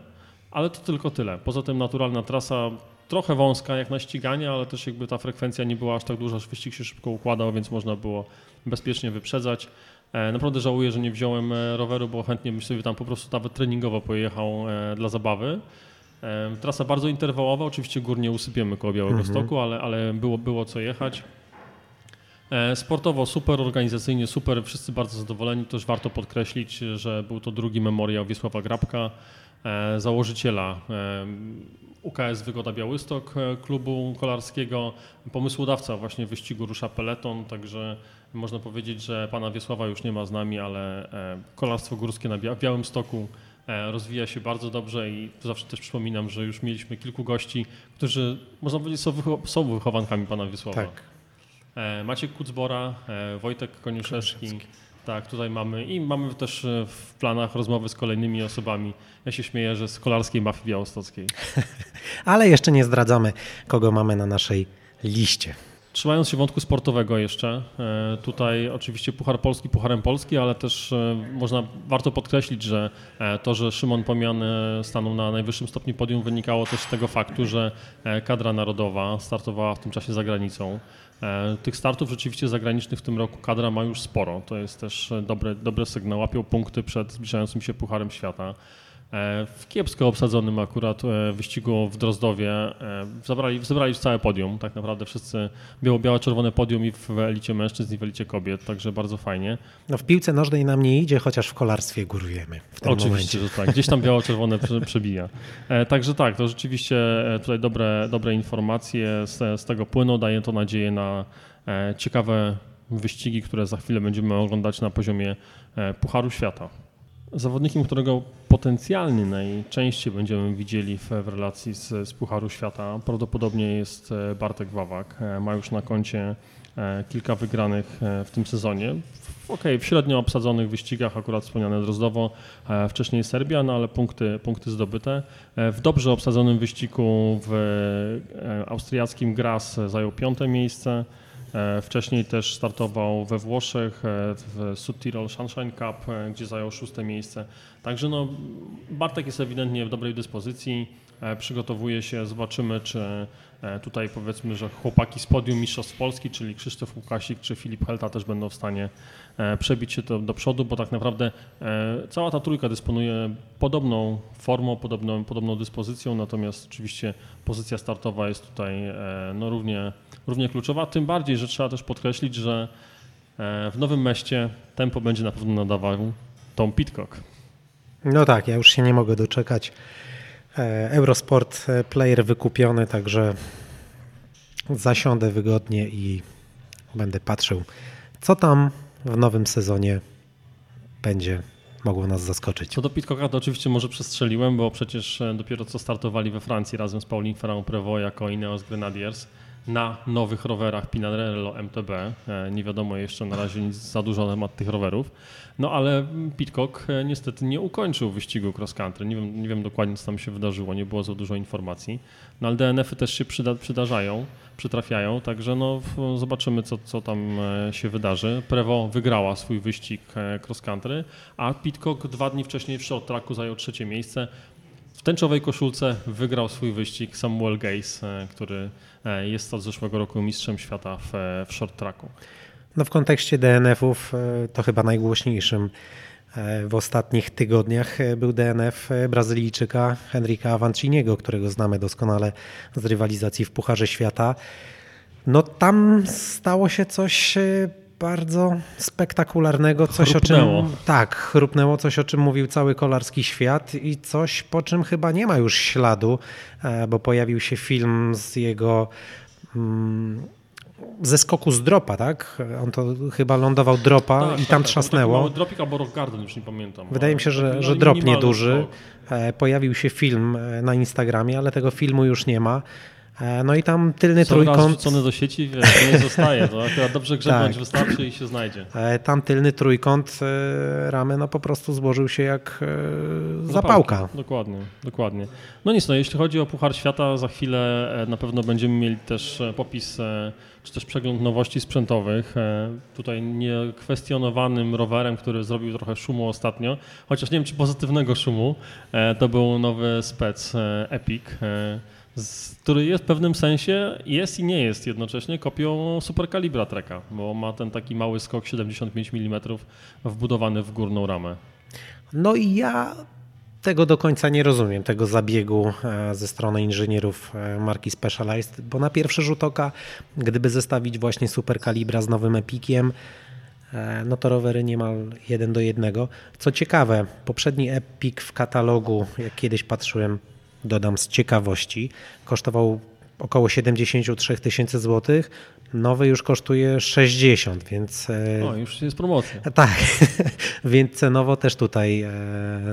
ale to tylko tyle. Poza tym naturalna trasa trochę wąska jak na ściganie, ale też jakby ta frekwencja nie była aż tak duża, że wyścig się szybko układał, więc można było bezpiecznie wyprzedzać. E, naprawdę żałuję, że nie wziąłem roweru, bo chętnie bym sobie tam po prostu nawet treningowo pojechał dla zabawy. Trasa bardzo interwałowa, oczywiście górnie usypiemy koło Białego mhm. Stoku, ale, ale było, było co jechać. E, sportowo super, organizacyjnie super, wszyscy bardzo zadowoleni. Też warto podkreślić, że był to drugi memoriał Wiesława Grabka, e, założyciela UKS Wygoda Białystok, e, klubu kolarskiego, pomysłodawca właśnie wyścigu Rusza Peleton, także można powiedzieć, że pana Wiesława już nie ma z nami, ale kolarstwo górskie na Białym Stoku E, rozwija się bardzo dobrze i zawsze też przypominam, że już mieliśmy kilku gości, którzy można powiedzieć są, wycho są wychowankami pana Wiesława.
Tak.
E, Maciek Kucbora, e, Wojtek Koniuszewski. Tak, tutaj mamy i mamy też w planach rozmowy z kolejnymi osobami. Ja się śmieję, że z kolarskiej mafii białostockiej.
Ale jeszcze nie zdradzamy, kogo mamy na naszej liście.
Trzymając się wątku sportowego jeszcze, e, tutaj oczywiście Puchar Polski Pucharem Polski, ale też e, można, warto podkreślić, że e, to, że Szymon Pomiany stanął na najwyższym stopniu podium wynikało też z tego faktu, że kadra narodowa startowała w tym czasie za granicą. Tych startów rzeczywiście zagranicznych w tym roku kadra ma już sporo. To jest też dobry, dobry sygnał. Łapią punkty przed zbliżającym się Pucharem Świata. E, w kiepsko obsadzonym akurat e, wyścigu w Drozdowie e, zabrali, zebrali całe podium, tak naprawdę wszyscy biało-białe-czerwone podium i w elicie mężczyzn i w elicie kobiet, także bardzo fajnie.
No w piłce nożnej nam nie idzie, chociaż w kolarstwie gór wiemy w tym
Oczywiście,
momencie.
że tak, gdzieś tam biało-czerwone przebija. Także tak, to rzeczywiście tutaj dobre, dobre informacje z, z tego płyną, daje to nadzieję na ciekawe wyścigi, które za chwilę będziemy oglądać na poziomie Pucharu Świata. Zawodnikiem, którego potencjalnie najczęściej będziemy widzieli w, w relacji z, z Pucharu Świata, prawdopodobnie jest e, Bartek Wawak. E, ma już na koncie e, kilka wygranych w tym sezonie. Ok, w średnio obsadzonych wyścigach, akurat wspomniane Drozdowo, wcześniej Serbia, no ale punkty, punkty zdobyte. W dobrze obsadzonym wyścigu w austriackim Gras zajął piąte miejsce. E, wcześniej też startował we Włoszech e, w Südtirol Sunshine Cup, e, gdzie zajął szóste miejsce. Także no, Bartek jest ewidentnie w dobrej dyspozycji, przygotowuje się, zobaczymy czy tutaj powiedzmy, że chłopaki z podium Mistrzostw Polski, czyli Krzysztof Łukasik czy Filip Helta też będą w stanie przebić się do, do przodu, bo tak naprawdę cała ta trójka dysponuje podobną formą, podobną, podobną dyspozycją, natomiast oczywiście pozycja startowa jest tutaj no, równie równie kluczowa, tym bardziej, że trzeba też podkreślić, że e, w Nowym Meście tempo będzie na pewno nadawał Tom Pitcock.
No tak, ja już się nie mogę doczekać. E, Eurosport e, player wykupiony, także zasiądę wygodnie i będę patrzył, co tam w nowym sezonie będzie mogło nas zaskoczyć.
Co do Pitcocka to oczywiście może przestrzeliłem, bo przecież dopiero co startowali we Francji razem z Pauline Ferrand-Prevot jako Ineos Grenadiers na nowych rowerach Pinarello MTB. E, nie wiadomo jeszcze na razie nic za dużo na temat tych rowerów. No ale Pitcock e, niestety nie ukończył wyścigu cross country. Nie wiem, nie wiem dokładnie co tam się wydarzyło, nie było za dużo informacji. No ale DNF-y też się przyda, przydarzają, przytrafiają, także no zobaczymy co, co tam e, się wydarzy. Prevo wygrała swój wyścig cross country, a Pitcock dwa dni wcześniej w short tracku zajął trzecie miejsce. Tęczowej koszulce wygrał swój wyścig Samuel Gaze, który E, jest od zeszłego roku mistrzem świata w, w short tracku.
No w kontekście DNF-ów e, to chyba najgłośniejszym e, w ostatnich tygodniach e, był DNF Brazylijczyka Henrika Avanciniego, którego znamy doskonale z rywalizacji w Pucharze Świata. No tam stało się coś bardzo spektakularnego, coś
chrupnęło.
o czym tak, chrupnęło coś o czym mówił cały kolarski świat i coś po czym chyba nie ma już śladu, bo pojawił się film z jego mm, ze skoku z dropa, tak? On to chyba lądował dropa
Tak,
i
tak,
tam
tak,
trzasnęło.
Taki dropik albo rock garden, już nie pamiętam.
Wydaje mi się, że, że drop nieduży.
skok.
E, Pojawił się film e, na Instagramie, ale tego filmu już nie ma. E, No i tam tylny
raz
trójkąt.
wrzucony do sieci, wiesz, nie zostaje. To akurat dobrze grzebnąć
Tak.
wystarczy i się znajdzie.
e, Tam tylny trójkąt e, ramy no po prostu złożył się jak e, zapałka.
Dokładnie, dokładnie. No nic, no jeśli chodzi o Puchar Świata, za chwilę na pewno będziemy mieli też popis, czy też przegląd nowości sprzętowych. E, Tutaj niekwestionowanym rowerem, który zrobił trochę szumu ostatnio, chociaż nie wiem, czy pozytywnego szumu, e, to był nowy spec e, Epic, który jest w pewnym sensie, jest i nie jest jednocześnie kopią Supercalibra Treka, bo ma ten taki mały skok 75 mm wbudowany w górną ramę.
No i ja tego do końca nie rozumiem, tego zabiegu e, ze strony inżynierów e, marki Specialized, bo na pierwszy rzut oka, gdyby zestawić właśnie Super Calibra z nowym Epiciem, e, no to rowery niemal jeden do jednego. Co ciekawe, poprzedni Epic w katalogu, jak kiedyś patrzyłem, dodam z ciekawości, kosztował około 73 tysięcy złotych, nowy już kosztuje 60, więc e,
O, już jest promocja.
tak, więc cenowo też tutaj e,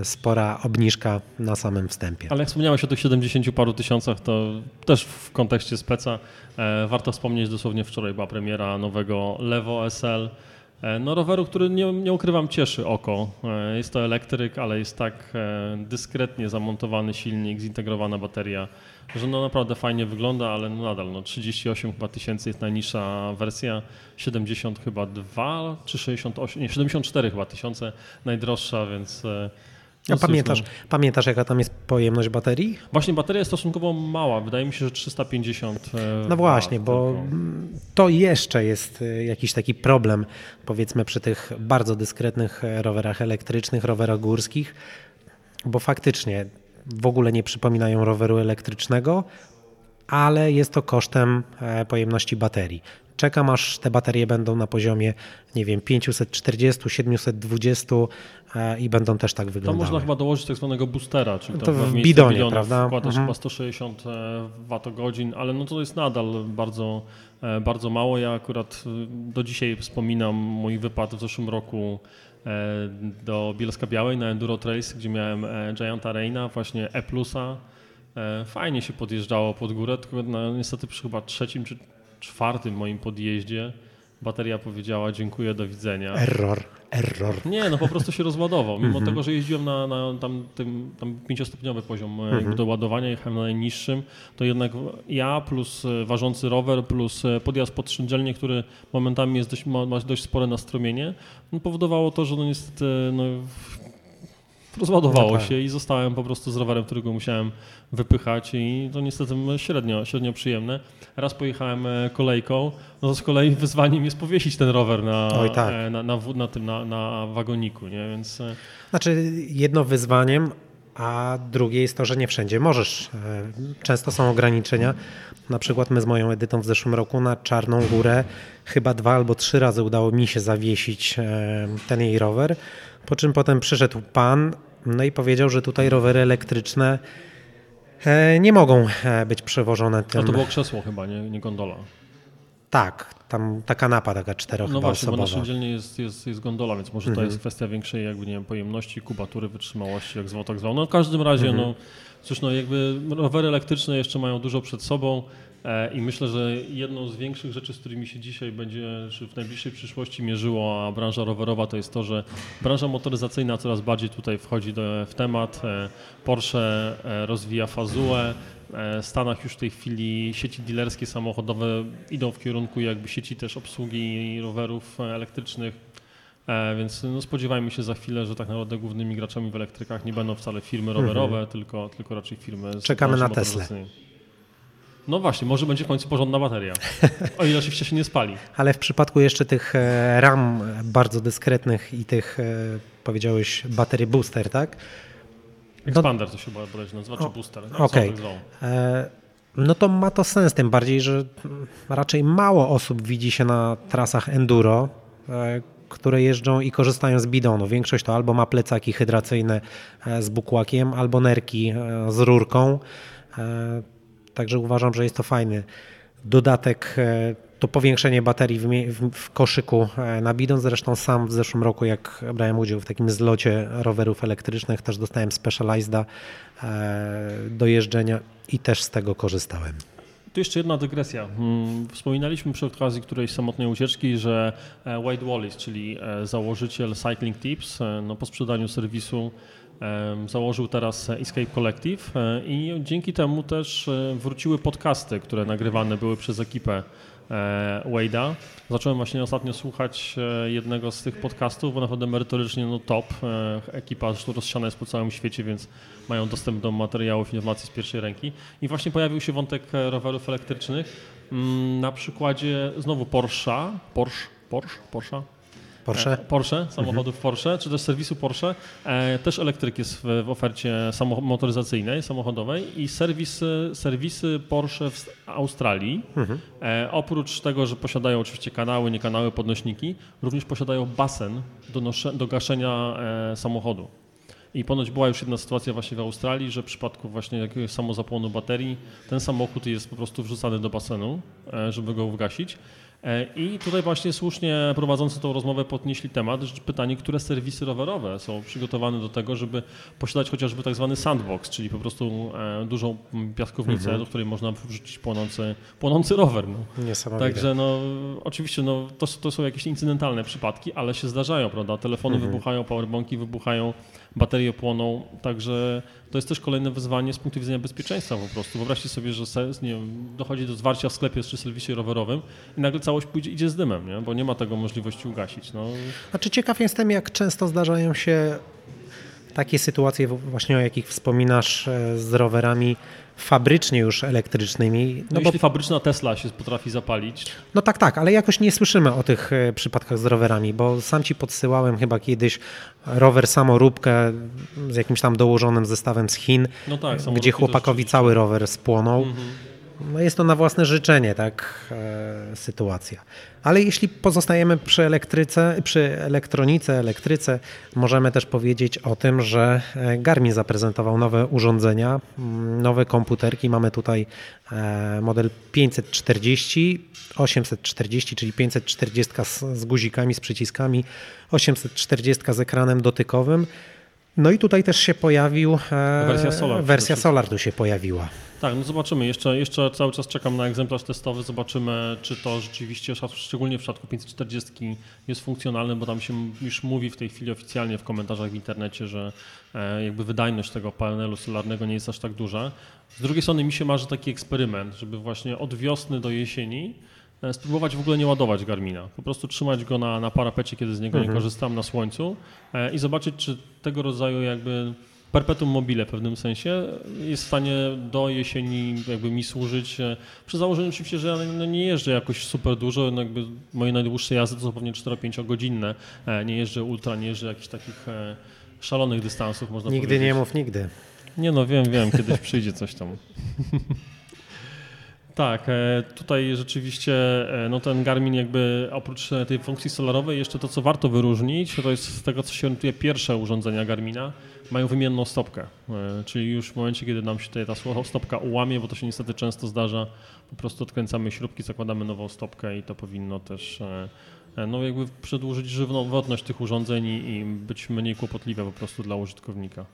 spora obniżka na samym wstępie.
Ale jak wspomniałeś o tych 70 paru tysiącach, to też w kontekście speca e, warto wspomnieć, dosłownie wczoraj była premiera nowego Levo SL. No roweru, który nie, nie ukrywam cieszy oko. Jest to elektryk, ale jest tak dyskretnie zamontowany silnik, zintegrowana bateria, że no naprawdę fajnie wygląda, ale no nadal no 38 chyba tysięcy jest najniższa wersja, 70 chyba 2 czy 68, nie 74 chyba tysiące najdroższa, więc e,
A
no
pamiętasz,
no.
pamiętasz, jaka tam jest pojemność baterii?
Właśnie bateria jest stosunkowo mała. Wydaje mi się, że 350. e,
No właśnie, bo
tylko.
to jeszcze jest y, jakiś taki problem, powiedzmy, przy tych bardzo dyskretnych e, rowerach elektrycznych, rowerach górskich, bo faktycznie w ogóle nie przypominają roweru elektrycznego, ale jest to kosztem e, pojemności baterii. Czekam aż te baterie będą na poziomie, nie wiem, 540, 720 e, i będą też tak wyglądały.
można chyba dołożyć tak zwanego boostera, czyli
To
to
w bidonie, prawda?
Wkładasz
Mhm.
chyba 160 e, watogodzin, ale no to jest nadal bardzo, bardzo mało. Ja akurat do dzisiaj wspominam mój wypad w zeszłym roku do Bielska Białej na Enduro Trails, gdzie miałem e, Gianta Reina, właśnie E+. E, Fajnie się podjeżdżało pod górę, tylko na, niestety przy chyba trzecim czy czwartym moim podjeździe bateria powiedziała dziękuję, do widzenia.
Error, error.
Nie, no po prostu się rozładował. Mimo
Mhm.
tego, że jeździłem na, na tam, tym, tam pięciostopniowy poziom e, jakby do ładowania, jechałem na najniższym, to jednak ja plus e, ważący rower plus e, podjazd pod szyndzielnię, który momentami jest dość, ma, ma dość spore nastromienie, no powodowało to, że no niestety no, rozładowało
tak.
się i zostałem po prostu z rowerem, którego musiałem wypychać i to niestety średnio, średnio przyjemne. Raz pojechałem e, kolejką, no to z kolei wyzwaniem jest powiesić ten rower na,
Oj, tak.
e, na, na, na tym, na, na wagoniku, nie? Więc e,
Znaczy, jedno wyzwaniem, a drugie jest to, że nie wszędzie możesz. Często są ograniczenia. Na przykład my z moją edytą w zeszłym roku na Czarną Górę chyba dwa albo trzy razy udało mi się zawiesić ten jej rower, po czym potem przyszedł pan no i powiedział, że tutaj rowery elektryczne e, nie mogą e, być przewożone
a
tym.
to było krzesło chyba, nie, nie gondola.
Tak, tam ta kanapa taka
No
czterochyba
właśnie, bo na
osobowa.
szyndzielnie jest, jest, jest gondola, więc może to
Mhm.
jest kwestia większej jakby, nie wiem, pojemności, kubatury, wytrzymałości, jak zwał, tak zwał. No w każdym razie,
Mhm.
no cóż, no jakby rowery elektryczne jeszcze mają dużo przed sobą i myślę, że jedną z większych rzeczy, z którymi się dzisiaj będzie, czy w najbliższej przyszłości mierzyła branża rowerowa, to jest to, że branża motoryzacyjna coraz bardziej tutaj wchodzi do, w temat. E, Porsche e, rozwija fazułę, E, W Stanach już w tej chwili sieci dealerskie samochodowe idą w kierunku jakby sieci też obsługi rowerów e, elektrycznych, E, więc no, spodziewajmy się za chwilę, że tak naprawdę głównymi graczami w elektrykach nie będą wcale firmy rowerowe, tylko, tylko raczej firmy z
Czekamy na Teslę.
No właśnie, może będzie w końcu porządna bateria. O ile oczywiście się nie spali.
Ale w przypadku jeszcze tych e, RAM bardzo dyskretnych i tych, e, powiedziałeś, baterii booster, tak?
Expander to się bodajże nazywa, czy booster.
Okej. Okay. Tak no to ma to sens, tym bardziej, że raczej mało osób widzi się na trasach enduro, które jeżdżą i korzystają z bidonu. Większość to albo ma plecaki hydracyjne z bukłakiem, albo nerki z rurką. Także uważam, że jest to fajny dodatek. E, to powiększenie baterii w, koszyku e, na bidon. Zresztą sam w zeszłym roku, jak brałem udział w takim zlocie rowerów elektrycznych, też dostałem Specializeda e, do jeżdżenia i też z tego korzystałem.
Tu jeszcze jedna dygresja. Hmm, wspominaliśmy przy okazji którejś samotnej ucieczki, że Wade Wallace, czyli założyciel Cycling Tips, no po sprzedaniu serwisu Założył teraz Escape Collective e, i dzięki temu też e, wróciły podcasty, które nagrywane były przez ekipę e, Wade'a. Zacząłem właśnie ostatnio słuchać jednego z tych podcastów, bo naprawdę merytorycznie no top. Ekipa zresztą rozsiana jest po całym świecie, więc mają dostęp do materiałów, informacji z pierwszej ręki. I właśnie pojawił się wątek rowerów elektrycznych mm, na przykładzie znowu Porsche, Porsche, Porsche, Porsche,
Porsche? E,
Porsche, samochodów mhm. Porsche, czy też serwisu Porsche. E, też elektryk jest w, ofercie motoryzacyjnej, samochodowej i serwisy, serwisy Porsche w Australii, mhm. E, oprócz tego, że posiadają oczywiście kanały, nie kanały, podnośniki, również posiadają basen do, nosze, do gaszenia samochodu. I ponoć była już jedna sytuacja właśnie w Australii, że w przypadku właśnie jakiegoś samozapłonu baterii ten samochód jest po prostu wrzucany do basenu, żeby go ugasić. E, I tutaj właśnie słusznie prowadzący tą rozmowę podnieśli temat, pytanie, które serwisy rowerowe są przygotowane do tego, żeby posiadać chociażby tak zwany sandbox, czyli po prostu e, dużą piaskownicę, mhm. do której można wrzucić płonący, płonący rower. No.
Niesamowite.
Także no, oczywiście no, to, to są jakieś incydentalne przypadki, ale się zdarzają, prawda? Telefony mhm. wybuchają, powerbanki wybuchają, baterie płoną, także to jest też kolejne wyzwanie z punktu widzenia bezpieczeństwa po prostu. Wyobraźcie sobie, że nie wiem, dochodzi do zwarcia w sklepie czy serwisie rowerowym i nagle całość pójdzie, idzie z dymem, nie? bo nie ma tego możliwości ugasić. No.
Znaczy ciekaw jestem, jak często zdarzają się takie sytuacje właśnie o jakich wspominasz e, z rowerami fabrycznie już elektrycznymi.
No, no jeśli fabryczna Tesla się potrafi zapalić.
No tak, tak, ale jakoś nie słyszymy o tych e, przypadkach z rowerami, bo sam ci podsyłałem chyba kiedyś rower samoróbkę z jakimś tam dołożonym zestawem z Chin, no tak, gdzie chłopakowi cały rower spłonął. Mhm no jest to na własne życzenie, tak, e, sytuacja. Ale jeśli pozostajemy przy elektryce, przy elektronice, elektryce, możemy też powiedzieć o tym, że e, Garmin zaprezentował nowe urządzenia, mm, nowe komputerki. Mamy tutaj e, model 540, 840, czyli 540 z, z guzikami, z przyciskami, 840 z ekranem dotykowym. No i tutaj też się pojawił.
E, wersja Solar.
Wersja Solar tu się pojawiła.
Tak, no zobaczymy. Jeszcze, jeszcze cały czas czekam na egzemplarz testowy. Zobaczymy, czy to rzeczywiście, szczególnie w przypadku 540 jest funkcjonalne, bo tam się już mówi w tej chwili oficjalnie w komentarzach w internecie, że e, jakby wydajność tego panelu solarnego nie jest aż tak duża. Z drugiej strony mi się marzy taki eksperyment, żeby właśnie od wiosny do jesieni spróbować w ogóle nie ładować Garmina. Po prostu trzymać go na, na parapecie, kiedy z niego mhm. nie korzystam, na słońcu e, i zobaczyć, czy tego rodzaju jakby perpetuum mobile w pewnym sensie jest w stanie do jesieni jakby mi służyć. E, przy założeniu oczywiście, że ja no nie jeżdżę jakoś super dużo, no jakby moje najdłuższe jazdy to są pewnie 4-5 godzinne. Nie jeżdżę ultra, nie jeżdżę jakichś takich szalonych dystansów, można
nigdy
powiedzieć.
Nigdy nie mów nigdy.
Nie no, wiem, wiem, kiedyś przyjdzie coś tam. Tak, e, tutaj rzeczywiście e, no ten Garmin jakby oprócz e, tej funkcji solarowej jeszcze to co warto wyróżnić to jest z tego co się orientuje pierwsze urządzenia Garmina mają wymienną stopkę, czyli już w momencie kiedy nam się tutaj ta stopka ułamie, bo to się niestety często zdarza, po prostu odkręcamy śrubki, zakładamy nową stopkę i to powinno też no jakby przedłużyć żywotność tych urządzeń i być mniej kłopotliwe po prostu dla użytkownika.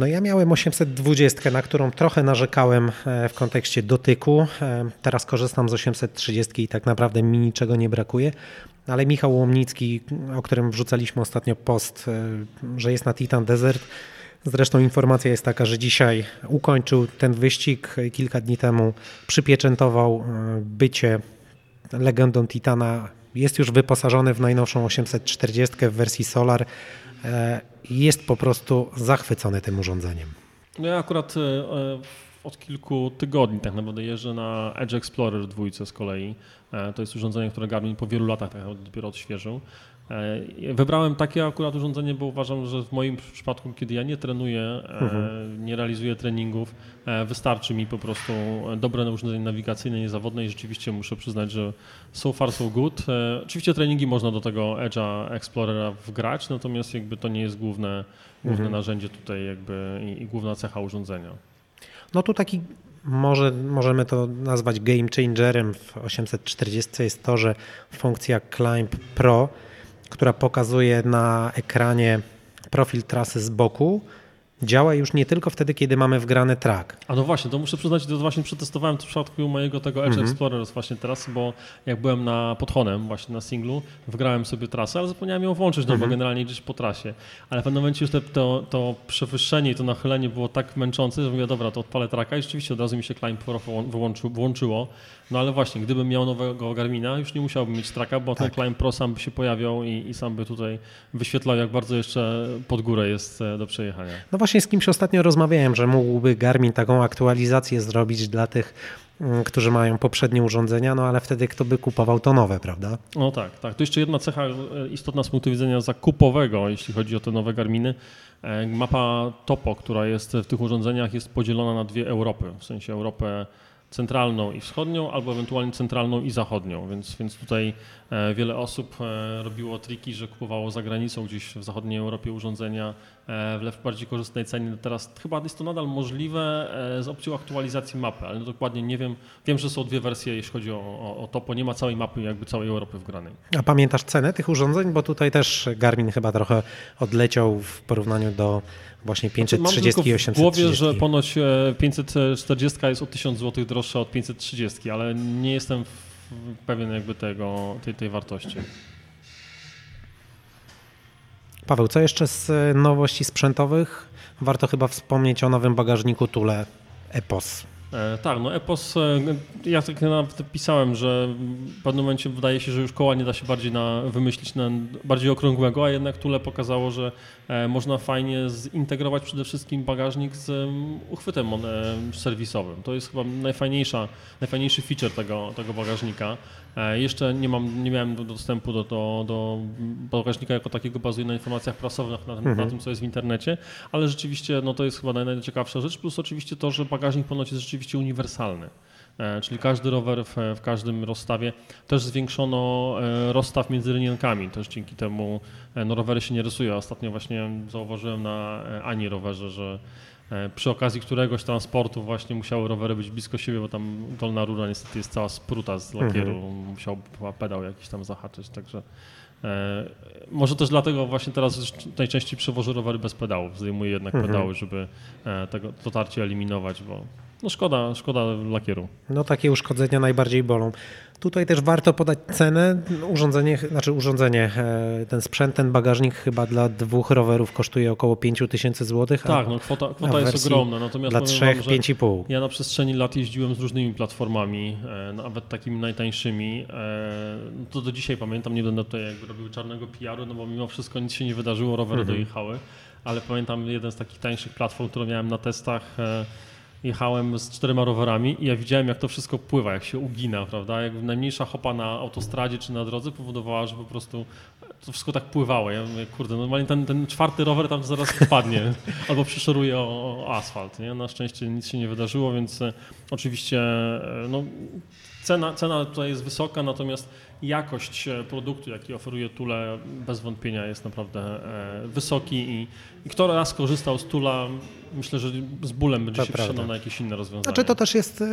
No ja miałem 820, na którą trochę narzekałem e, w kontekście dotyku. E, teraz korzystam z 830 i tak naprawdę mi niczego nie brakuje. Ale Michał Łomnicki, o którym wrzucaliśmy ostatnio post, e, że jest na Titan Desert, Zresztą informacja jest taka, że dzisiaj ukończył ten wyścig. Kilka dni temu przypieczętował bycie legendą Titana. Jest już wyposażony w najnowszą 840 w wersji Solar jest po prostu zachwycony tym urządzeniem.
No ja akurat e, od kilku tygodni tak naprawdę jeżdżę na Edge Explorer dwójce z kolei. E, to jest urządzenie, które Garmin po wielu latach tak dopiero odświeżył. E, wybrałem takie akurat urządzenie, bo uważam, że w moim przypadku, kiedy ja nie trenuję, mhm. nie realizuję treningów, wystarczy mi po prostu dobre urządzenie nawigacyjne, niezawodne i rzeczywiście muszę przyznać, że so far so good. Oczywiście treningi można do tego Edge'a Explorera wgrać, natomiast jakby to nie jest główne, główne mhm. narzędzie tutaj jakby i, i główna cecha urządzenia.
No tu taki może, możemy to nazwać game changerem w 840 jest to, że funkcja Climb Pro, która pokazuje na ekranie profil trasy z boku, działa już nie tylko wtedy, kiedy mamy wgrany track.
A no właśnie, to muszę przyznać, to właśnie przetestowałem w przypadku mojego tego Edge -hmm. Explorer właśnie teraz, bo jak byłem na Podhonem właśnie na singlu, wgrałem sobie trasę, ale zapomniałem ją włączyć, no bo mhm. generalnie gdzieś po trasie. Ale w pewnym momencie już te, to, to przewyższenie i to nachylenie było tak męczące, że mówię, dobra, to odpalę traka i rzeczywiście od razu mi się Climb Pro włączyło. No ale właśnie, gdybym miał nowego Garmina, już nie musiałbym mieć traka, bo tak. ten Climb Pro sam by się pojawiał i, i sam by tutaj wyświetlał, jak bardzo jeszcze pod górę jest e, do przejechania.
No właśnie z kimś ostatnio rozmawiałem, że mógłby Garmin taką aktualizację zrobić dla tych, mm, którzy mają poprzednie urządzenia, no ale wtedy kto by kupował to nowe, prawda?
No tak, tak. To jeszcze jedna cecha e, istotna z punktu widzenia zakupowego, jeśli chodzi o te nowe Garminy. E, mapa topo, która jest w tych urządzeniach, jest podzielona na dwie Europy, w sensie Europę centralną i wschodnią, albo ewentualnie centralną i zachodnią, więc, więc tutaj e, wiele osób robiło triki, że kupowało za granicą gdzieś w zachodniej Europie urządzenia w bardziej korzystnej cenie. Teraz chyba jest to nadal możliwe z opcją aktualizacji mapy, ale dokładnie nie wiem. Wiem, że są dwie wersje, jeśli chodzi o, o, o topo. Nie ma całej mapy jakby całej Europy wgranej.
A pamiętasz cenę tych urządzeń? Bo tutaj też Garmin chyba trochę odleciał w porównaniu do właśnie 530 znaczy, i 830.
w głowie, że ponoć 540 e, jest o 1000 zł droższa od 530, ale nie jestem pewien jakby tego, tej, tej wartości.
Paweł, co jeszcze z e, nowości sprzętowych? Warto chyba wspomnieć o nowym bagażniku Tule EPOS.
E, tak, no Epos, e, ja tak nawet pisałem, że w pewnym momencie wydaje się, że już koła nie da się bardziej na, wymyślić na bardziej okrągłego, a jednak Tule pokazało, że e, można fajnie zintegrować przede wszystkim bagażnik z uchwytem serwisowym. To jest chyba najfajniejsza, najfajniejszy feature tego, tego bagażnika. Jeszcze nie, mam, nie miałem dostępu do, do, do bagażnika jako takiego, bazuje na informacjach prasowych, na, mhm. na, tym, co jest w internecie, ale rzeczywiście no, to jest chyba najciekawsza rzecz, plus oczywiście to, że bagażnik ponoć jest rzeczywiście rzeczywiście uniwersalny. E, czyli każdy rower w, w, każdym rozstawie. Też zwiększono e, rozstaw między rynienkami, też dzięki temu e, no, rowery się nie rysują. Ostatnio właśnie zauważyłem na Ani rowerze, że przy okazji któregoś transportu właśnie musiały rowery być blisko siebie, bo tam dolna rura niestety jest cała spruta z lakieru, mhm. musiał pedał jakiś tam zahaczyć, także e, może też dlatego właśnie teraz najczęściej przewożę rowery bez pedałów, zdejmuję jednak mhm. pedały, żeby e, tego dotarcie eliminować, bo no szkoda, szkoda lakieru.
No takie uszkodzenia najbardziej bolą. Tutaj też warto podać cenę. Urządzenie, znaczy urządzenie, e, ten sprzęt, ten bagażnik chyba dla dwóch rowerów kosztuje około 5 tysięcy złotych.
Tak, no kwota, kwota jest ogromna. Natomiast
dla trzech, pięć i pół.
Ja na przestrzeni lat jeździłem z różnymi platformami, e, nawet takimi najtańszymi. E, to do dzisiaj pamiętam, nie będę tutaj jakby robił czarnego PR-u, no bo mimo wszystko nic się nie wydarzyło, rowery mhm. dojechały. Ale pamiętam jeden z takich tańszych platform, które miałem na testach jechałem z czterema rowerami i ja widziałem, jak to wszystko pływa, jak się ugina, prawda? Jak najmniejsza hopa na autostradzie czy na drodze powodowała, że po prostu to wszystko tak pływało. Ja mówię, kurde, normalnie ten, ten czwarty rower tam zaraz wpadnie albo przyszoruje o, o, asfalt. Nie? Na szczęście nic się nie wydarzyło, więc e, oczywiście e, no, cena, cena tutaj jest wysoka, natomiast jakość e, produktu, jaki oferuje Tule, bez wątpienia jest naprawdę e, wysoki i, i kto raz korzystał z Tula, myślę, że z bólem będzie to się przekonał na jakieś inne rozwiązania.
Znaczy to też, jest, e,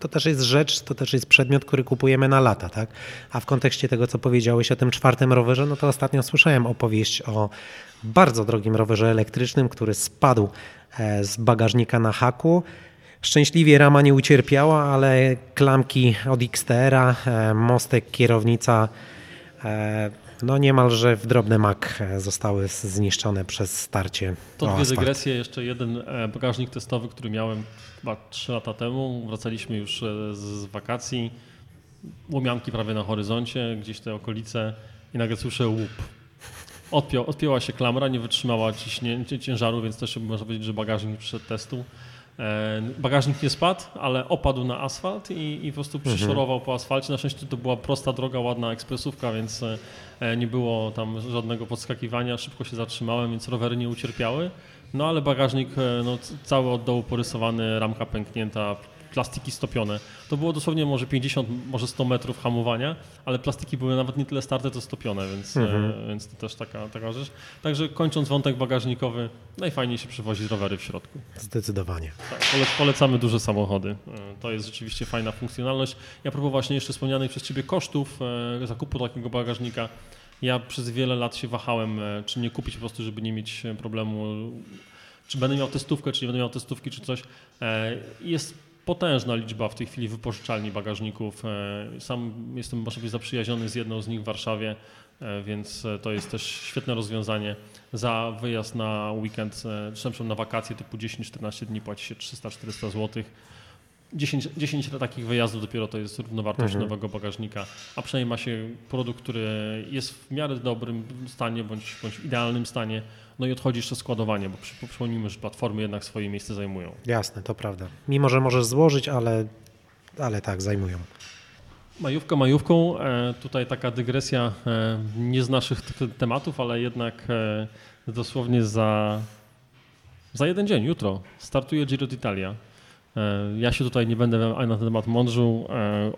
to też jest rzecz, to też jest przedmiot, który kupujemy na lata, tak? A w kontekście tego, co powiedziałeś o tym czwartym rowerze, no to ostatnio słyszałem opowieść o bardzo drogim rowerze elektrycznym, który spadł z bagażnika na haku Szczęśliwie rama nie ucierpiała, ale klamki od XTR-a, e, mostek, kierownica, e, no niemalże w drobny mak e, zostały zniszczone przez starcie.
To dwie dygresje, jeszcze jeden bagażnik testowy, który miałem chyba 3 lata temu. Wracaliśmy już z wakacji, łomianki prawie na horyzoncie, gdzieś te okolice i nagle słyszę łup. Odpią, odpięła się klamra, nie wytrzymała ciśnięcia, ciężaru, więc też można powiedzieć, że bagażnik przyszedł testu. E, bagażnik nie spadł, ale opadł na asfalt i, i po prostu przyszorował po asfalcie. Na szczęście to była prosta droga, ładna ekspresówka, więc e, nie było tam żadnego podskakiwania. Szybko się zatrzymałem, więc rowery nie ucierpiały. No ale bagażnik e, no, cały od dołu porysowany, ramka pęknięta, plastiki stopione. To było dosłownie może 50, może 100 metrów hamowania, ale plastiki były nawet nie tyle starte, to stopione, więc, mhm. e, więc to też taka, taka rzecz. Także kończąc wątek bagażnikowy, najfajniej się przewozi rowery w środku.
Zdecydowanie.
Tak, polecamy duże samochody. E, to jest rzeczywiście fajna funkcjonalność. Ja propos właśnie jeszcze wspomnianych przez Ciebie kosztów e, zakupu takiego bagażnika, ja przez wiele lat się wahałem, czy nie kupić po prostu, żeby nie mieć problemu, czy będę miał testówkę, czy nie będę miał testówki, czy coś. Jest potężna liczba w tej chwili wypożyczalni bagażników. E, sam jestem, być zaprzyjaźniony z jedną z nich w Warszawie, e, więc e, to jest też świetne rozwiązanie. Za wyjazd na weekend, czy na wakacje typu 10-14 dni płaci się 300-400 zł. 10, 10 takich wyjazdów dopiero to jest równowartość mhm. nowego bagażnika, a przynajmniej ma się produkt, który jest w miarę dobrym stanie bądź, bądź w idealnym stanie, no i odchodzi jeszcze składowanie, bo przypomnijmy, że platformy jednak swoje miejsce zajmują.
Jasne, to prawda. Mimo, że możesz złożyć, ale, ale tak, zajmują.
Majówka majówką, e, tutaj taka dygresja e, nie z naszych tematów, ale jednak e, dosłownie za, za jeden dzień, jutro startuje Giro d'Italia. Ja się tutaj nie będę na ten temat mądrzył.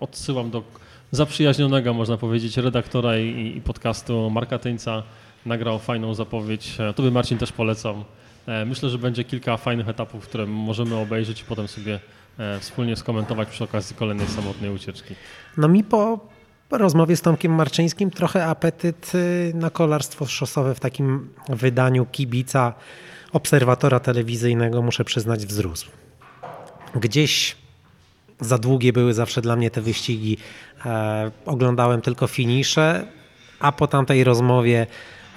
Odsyłam do zaprzyjaźnionego, można powiedzieć, redaktora i, i podcastu Marka Tyńca, nagrał fajną zapowiedź. E, Tobie Marcin też polecam. E, myślę, że będzie kilka fajnych etapów, które możemy obejrzeć i potem sobie e, wspólnie skomentować przy okazji kolejnej samotnej ucieczki.
No mi po rozmowie z Tomkiem Marczyńskim trochę apetyt y, na kolarstwo szosowe w takim wydaniu kibica, obserwatora telewizyjnego, muszę przyznać, wzrósł. Gdzieś za długie były zawsze dla mnie te wyścigi. E, oglądałem tylko finisze, a po tamtej rozmowie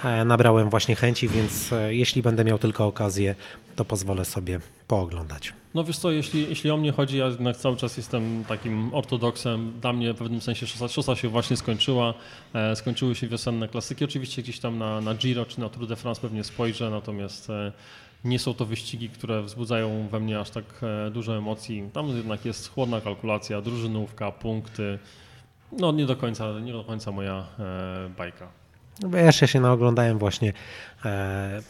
E, nabrałem właśnie chęci, więc e, jeśli będę miał tylko okazję, to pozwolę sobie pooglądać.
No wiesz co, jeśli, jeśli o mnie chodzi, ja jednak cały czas jestem takim ortodoksem. Dla mnie w pewnym sensie szosa, szosa się właśnie skończyła. E, skończyły się wiosenne klasyki. Oczywiście gdzieś tam na, na Giro czy na Tour de France pewnie spojrzę, natomiast e, nie są to wyścigi, które wzbudzają we mnie aż tak e, dużo emocji. Tam jednak jest chłodna kalkulacja, drużynówka, punkty. No nie do końca, nie do końca moja e, bajka.
No ja się naoglądałem właśnie e,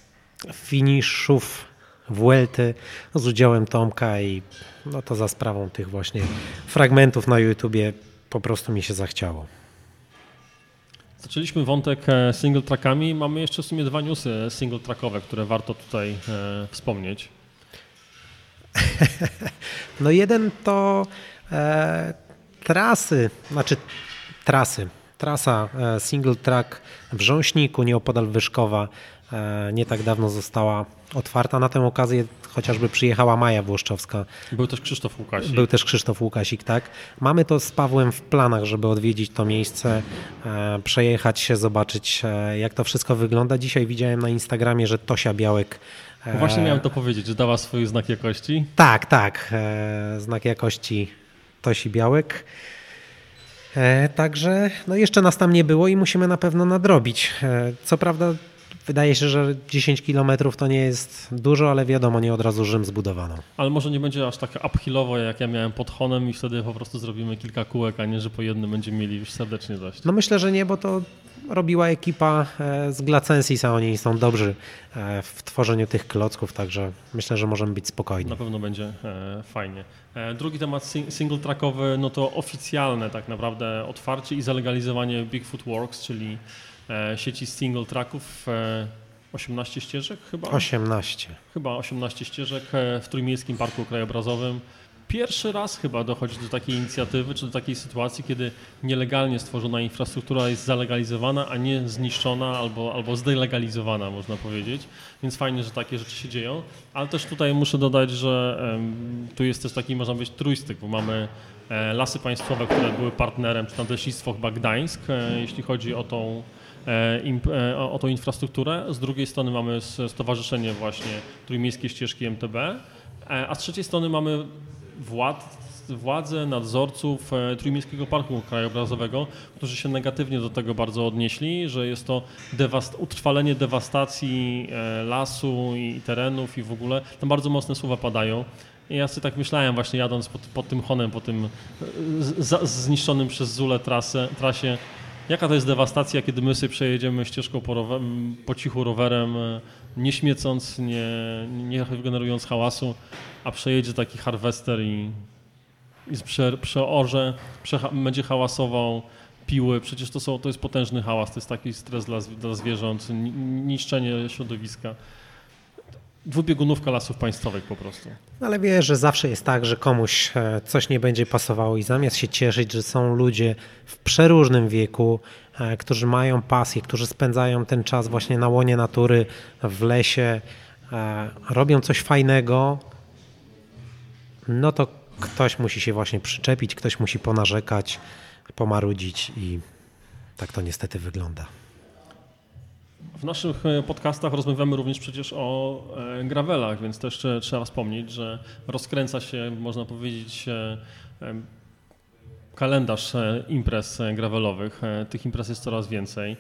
finiszów Vuelty z udziałem Tomka i no to za sprawą tych właśnie fragmentów na YouTubie po prostu mi się zachciało.
Zaczęliśmy wątek e, single trackami. Mamy jeszcze w sumie dwa newsy single trackowe, które warto tutaj e, wspomnieć.
no jeden to e, trasy, znaczy trasy trasa e, single track w Rząśniku, nieopodal Wyszkowa, e, nie tak dawno została otwarta. Na tę okazję chociażby przyjechała Maja Włoszczowska.
Był też Krzysztof Łukasik.
Był też Krzysztof Łukasik, tak. Mamy to z Pawłem w planach, żeby odwiedzić to miejsce, e, przejechać się, zobaczyć jak to wszystko wygląda. Dzisiaj widziałem na Instagramie, że Tosia Białek
Właśnie miałem to powiedzieć, że dała swój znak jakości.
Tak, tak. Znak jakości Tosi Białek. E, także no jeszcze nas tam nie było i musimy na pewno nadrobić. E, co prawda wydaje się, że 10 kilometrów to nie jest dużo, ale wiadomo, nie od razu Rzym zbudowano.
Ale może nie będzie aż tak uphillowo, jak ja miałem pod Honem i wtedy po prostu zrobimy kilka kółek, a nie, że po jednym będziemy mieli już serdecznie dość.
No myślę, że nie, bo to robiła ekipa e, z Glacensis, a oni są dobrzy w tworzeniu tych klocków, także myślę, że możemy być spokojni.
Na pewno będzie fajnie. E, drugi temat single trackowy, no to oficjalne tak naprawdę otwarcie i zalegalizowanie Bigfoot Works, czyli e, sieci single tracków. 18 e, ścieżek chyba?
18.
Chyba 18 ścieżek w Trójmiejskim Parku Krajobrazowym pierwszy raz chyba dochodzi do takiej inicjatywy, czy do takiej sytuacji, kiedy nielegalnie stworzona infrastruktura jest zalegalizowana, a nie zniszczona albo, albo zdelegalizowana, można powiedzieć. Więc fajnie, że takie rzeczy się dzieją. Ale też tutaj muszę dodać, że tu jest też taki, można powiedzieć, trójstyk, bo mamy e, lasy państwowe, które były partnerem, czy Nadleśnictwo chyba Gdańsk, e, jeśli chodzi o tą e, e, o, o tą infrastrukturę. Z drugiej strony mamy stowarzyszenie właśnie Trójmiejskie Ścieżki MTB, e, a z trzeciej strony mamy władz, nadzorców e, Trójmiejskiego Parku Krajobrazowego, którzy się negatywnie do tego bardzo odnieśli, że jest to dewast utrwalenie dewastacji e, lasu i terenów i w ogóle. Tam bardzo mocne słowa padają. Ja sobie tak myślałem właśnie jadąc pod, pod tym Honem, po tym z, zniszczonym przez Zule trasę, trasie, jaka to jest dewastacja, kiedy my sobie przejedziemy ścieżką po, rower, po cichu rowerem, nie śmiecąc, nie, nie generując hałasu, a przejedzie taki harwester i, i prze, przeorze, prze, będzie hałasował, piły, przecież to, są, to jest potężny hałas, to jest taki stres dla, dla zwierząt, niszczenie środowiska. Dwubiegunówka lasów państwowych po prostu.
Ale wiesz, że zawsze jest tak, że komuś e, coś nie będzie pasowało i zamiast się cieszyć, że są ludzie w przeróżnym wieku, e, którzy mają pasję, którzy spędzają ten czas właśnie na łonie natury, w lesie, e, robią coś fajnego, no to ktoś musi się właśnie przyczepić, ktoś musi ponarzekać, pomarudzić i tak to niestety wygląda.
W naszych e, podcastach rozmawiamy również przecież o e, gravelach, więc też trzeba wspomnieć, że rozkręca się, można powiedzieć, e, kalendarz imprez gravelowych. Tych imprez jest coraz więcej.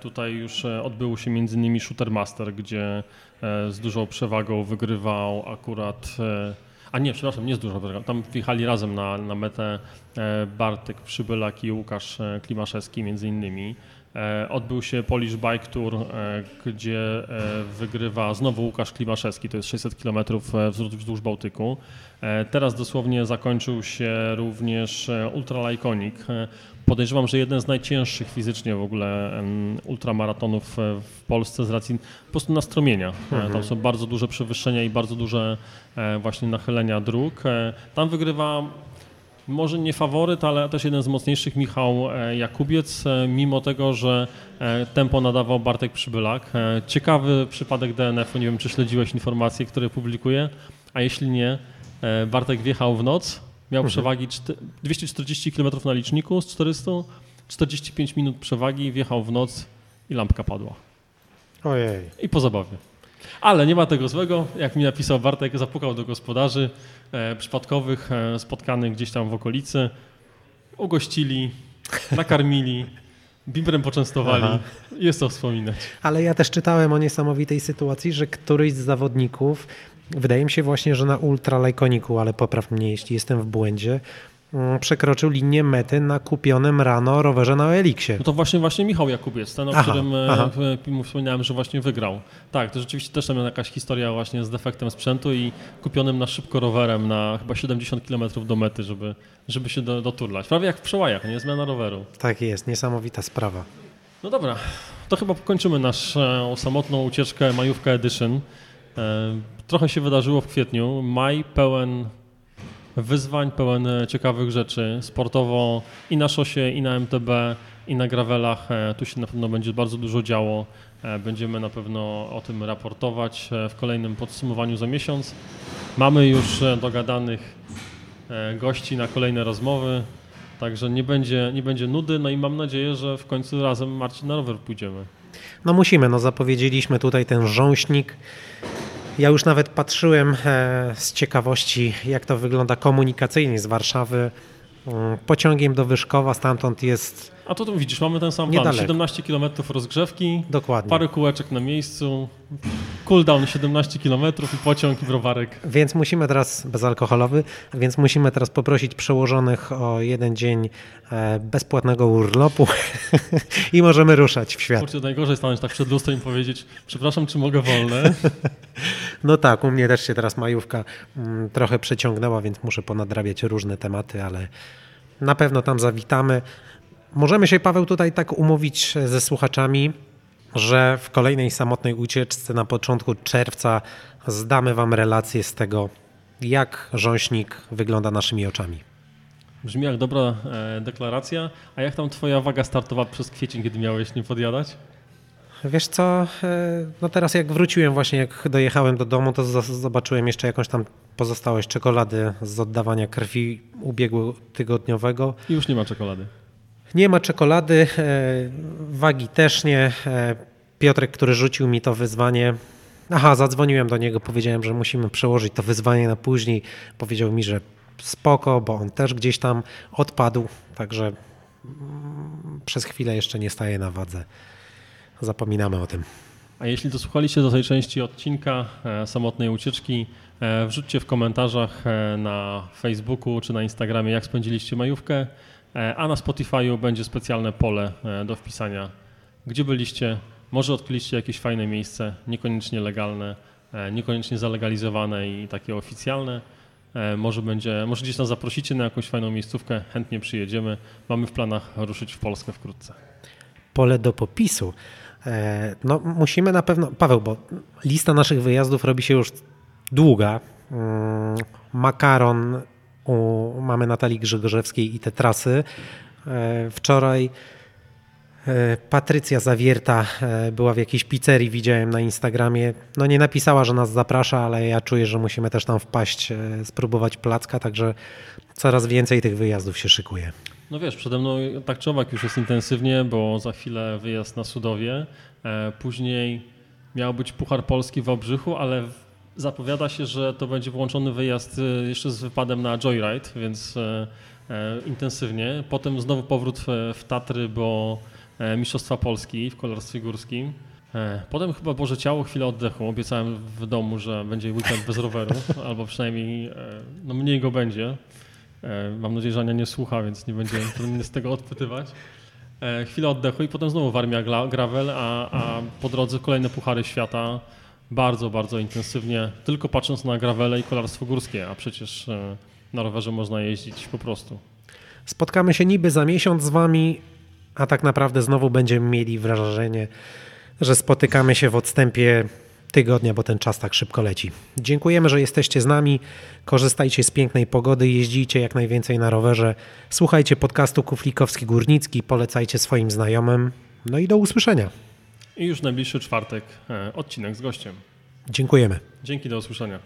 Tutaj już odbył się m.in. Shooter Master, gdzie z dużą przewagą wygrywał akurat a nie, przepraszam, nie z dużo. Tam wjechali razem na, na metę Bartek Przybylak i Łukasz Klimaszewski między innymi. E, odbył się Polish Bike Tour, e, gdzie e, wygrywa znowu Łukasz Klimaszewski, to jest 600 km wzdłuż Bałtyku. Teraz dosłownie zakończył się również Ultra Iconic. Podejrzewam, że jeden z najcięższych fizycznie w ogóle ultramaratonów w Polsce z racji po prostu nastromienia. Mhm. Tam są bardzo duże przewyższenia i bardzo duże właśnie nachylenia dróg. Tam wygrywa może nie faworyt, ale też jeden z mocniejszych, Michał e, Jakubiec, e, mimo tego, że e, tempo nadawał Bartek Przybylak. Ciekawy przypadek DNF-u, nie wiem czy śledziłeś informacje, które publikuje, a jeśli nie, Bartek wjechał w noc, miał mhm. przewagi 240 km na liczniku z 400, 45 minut przewagi, wjechał w noc i lampka padła.
Ojej.
I po zabawie. Ale nie ma tego złego. Jak mi napisał Bartek, zapukał do gospodarzy e, przypadkowych, e, spotkanych gdzieś tam w okolicy. Ugościli, nakarmili, bimbrem poczęstowali. Aha. Jest to wspominać.
Ale ja też czytałem o niesamowitej sytuacji, że któryś z zawodników, wydaje mi się właśnie, że na ultralajkoniku, ale popraw mnie, jeśli jestem w błędzie, przekroczył linię mety na kupionym rano rowerze na Eliksie.
No to właśnie właśnie Michał Jakubiec, ten, o aha, którym e, aha. wspomniałem, że właśnie wygrał. Tak, to rzeczywiście też tam jakaś historia właśnie z defektem sprzętu i kupionym na szybko rowerem na chyba 70 km do mety, żeby, żeby się do, doturlać. Prawie jak w przełajach, nie? Zmiana roweru.
Tak jest, niesamowita sprawa.
No dobra, to chyba kończymy naszą samotną ucieczkę Majówka Edition. E, trochę się wydarzyło w kwietniu. Maj pełen wyzwań, pełen e, ciekawych rzeczy sportowo i na szosie, i na MTB, i na gravelach. E, tu się na pewno będzie bardzo dużo działo. E, będziemy na pewno o tym raportować w kolejnym podsumowaniu za miesiąc. Mamy już dogadanych gości na kolejne rozmowy, także nie będzie, nie będzie nudy. No i mam nadzieję, że w końcu razem Marcin na rower pójdziemy.
No musimy, no zapowiedzieliśmy tutaj ten rząśnik. Ja już nawet patrzyłem e, z ciekawości, jak to wygląda komunikacyjnie z Warszawy mm, pociągiem do Wyszkowa, stamtąd jest.
A to tu widzisz, mamy ten sam plan. 17 km rozgrzewki,
Dokładnie.
parę kółeczek na miejscu, cooldown 17 km i pociąg i browarek.
Więc musimy teraz, bezalkoholowy, więc musimy teraz poprosić przełożonych o jeden dzień e, bezpłatnego urlopu i możemy ruszać w świat.
Kurczę, najgorzej stanąć tak przed lustrem i powiedzieć, przepraszam, czy mogę wolne?
No tak, u mnie też się teraz majówka mm, trochę przeciągnęła, więc muszę ponadrabiać różne tematy, ale na pewno tam zawitamy. Możemy się, Paweł, tutaj tak umówić ze słuchaczami, że w kolejnej samotnej ucieczce na początku czerwca zdamy Wam relację z tego, jak rząśnik wygląda naszymi oczami.
Brzmi jak dobra e, deklaracja. A jak tam Twoja waga startowa przez kwiecień, kiedy miałeś nie podjadać?
Wiesz co, e, no teraz jak wróciłem właśnie, jak dojechałem do domu, to zobaczyłem jeszcze jakąś tam pozostałość czekolady z oddawania krwi ubiegłotygodniowego.
I już nie ma czekolady.
Nie ma czekolady, e, wagi też nie. E, Piotrek, który rzucił mi to wyzwanie, aha, zadzwoniłem do niego, powiedziałem, że musimy przełożyć to wyzwanie na później. Powiedział mi, że spoko, bo on też gdzieś tam odpadł, także mm, przez chwilę jeszcze nie staje na wadze. Zapominamy o tym.
A jeśli dosłuchaliście do tej części odcinka e, samotnej ucieczki, wrzućcie w komentarzach na Facebooku czy na Instagramie, jak spędziliście majówkę, a na Spotify'u będzie specjalne pole e, do wpisania, gdzie byliście. Może odkryliście jakieś fajne miejsce, niekoniecznie legalne, e, niekoniecznie zalegalizowane i takie oficjalne. E, Może, będzie, może gdzieś nas zaprosicie na jakąś fajną miejscówkę, chętnie przyjedziemy. Mamy w planach ruszyć w Polskę wkrótce.
Pole do popisu. E, No, musimy na pewno, Paweł, bo lista naszych wyjazdów robi się już długa. Mm, Makaron u mamy Natalii Grzegorzewskiej i te trasy. E, Wczoraj e, Patrycja Zawierta e, była w jakiejś pizzerii, widziałem na Instagramie. No nie napisała, że nas zaprasza, ale ja czuję, że musimy też tam wpaść, spróbować placka, także coraz więcej tych wyjazdów się szykuje.
No wiesz, przede mną tak czy owak już jest intensywnie, bo za chwilę wyjazd na Sudowie. Później miał być Puchar Polski w Wałbrzychu, ale zapowiada się, że to będzie włączony wyjazd e, jeszcze z wypadem na Joyride, więc e, e, intensywnie. Potem znowu powrót w, Tatry, bo Mistrzostwa Polski w kolarstwie górskim. Potem chyba Boże Ciało, chwilę oddechu. Obiecałem w domu, że będzie weekend bez roweru, albo przynajmniej no mniej go będzie. Mam nadzieję, że Ania nie słucha, więc nie będzie mnie z tego odpytywać. Chwilę oddechu i potem znowu Warmia Gravel, a, a po drodze kolejne Puchary Świata. Bardzo, bardzo intensywnie, tylko patrząc na gravele i kolarstwo górskie, a przecież e, na rowerze można jeździć po prostu.
Spotkamy się niby za miesiąc z Wami, a tak naprawdę znowu będziemy mieli wrażenie, że spotykamy się w odstępie tygodnia, bo ten czas tak szybko leci. Dziękujemy, że jesteście z nami. Korzystajcie z pięknej pogody, jeździcie jak najwięcej na rowerze. Słuchajcie podcastu Kuflikowski Górnicki, polecajcie swoim znajomym. No i do usłyszenia.
I już najbliższy czwartek e, odcinek z gościem.
Dziękujemy.
Dzięki, do usłyszenia.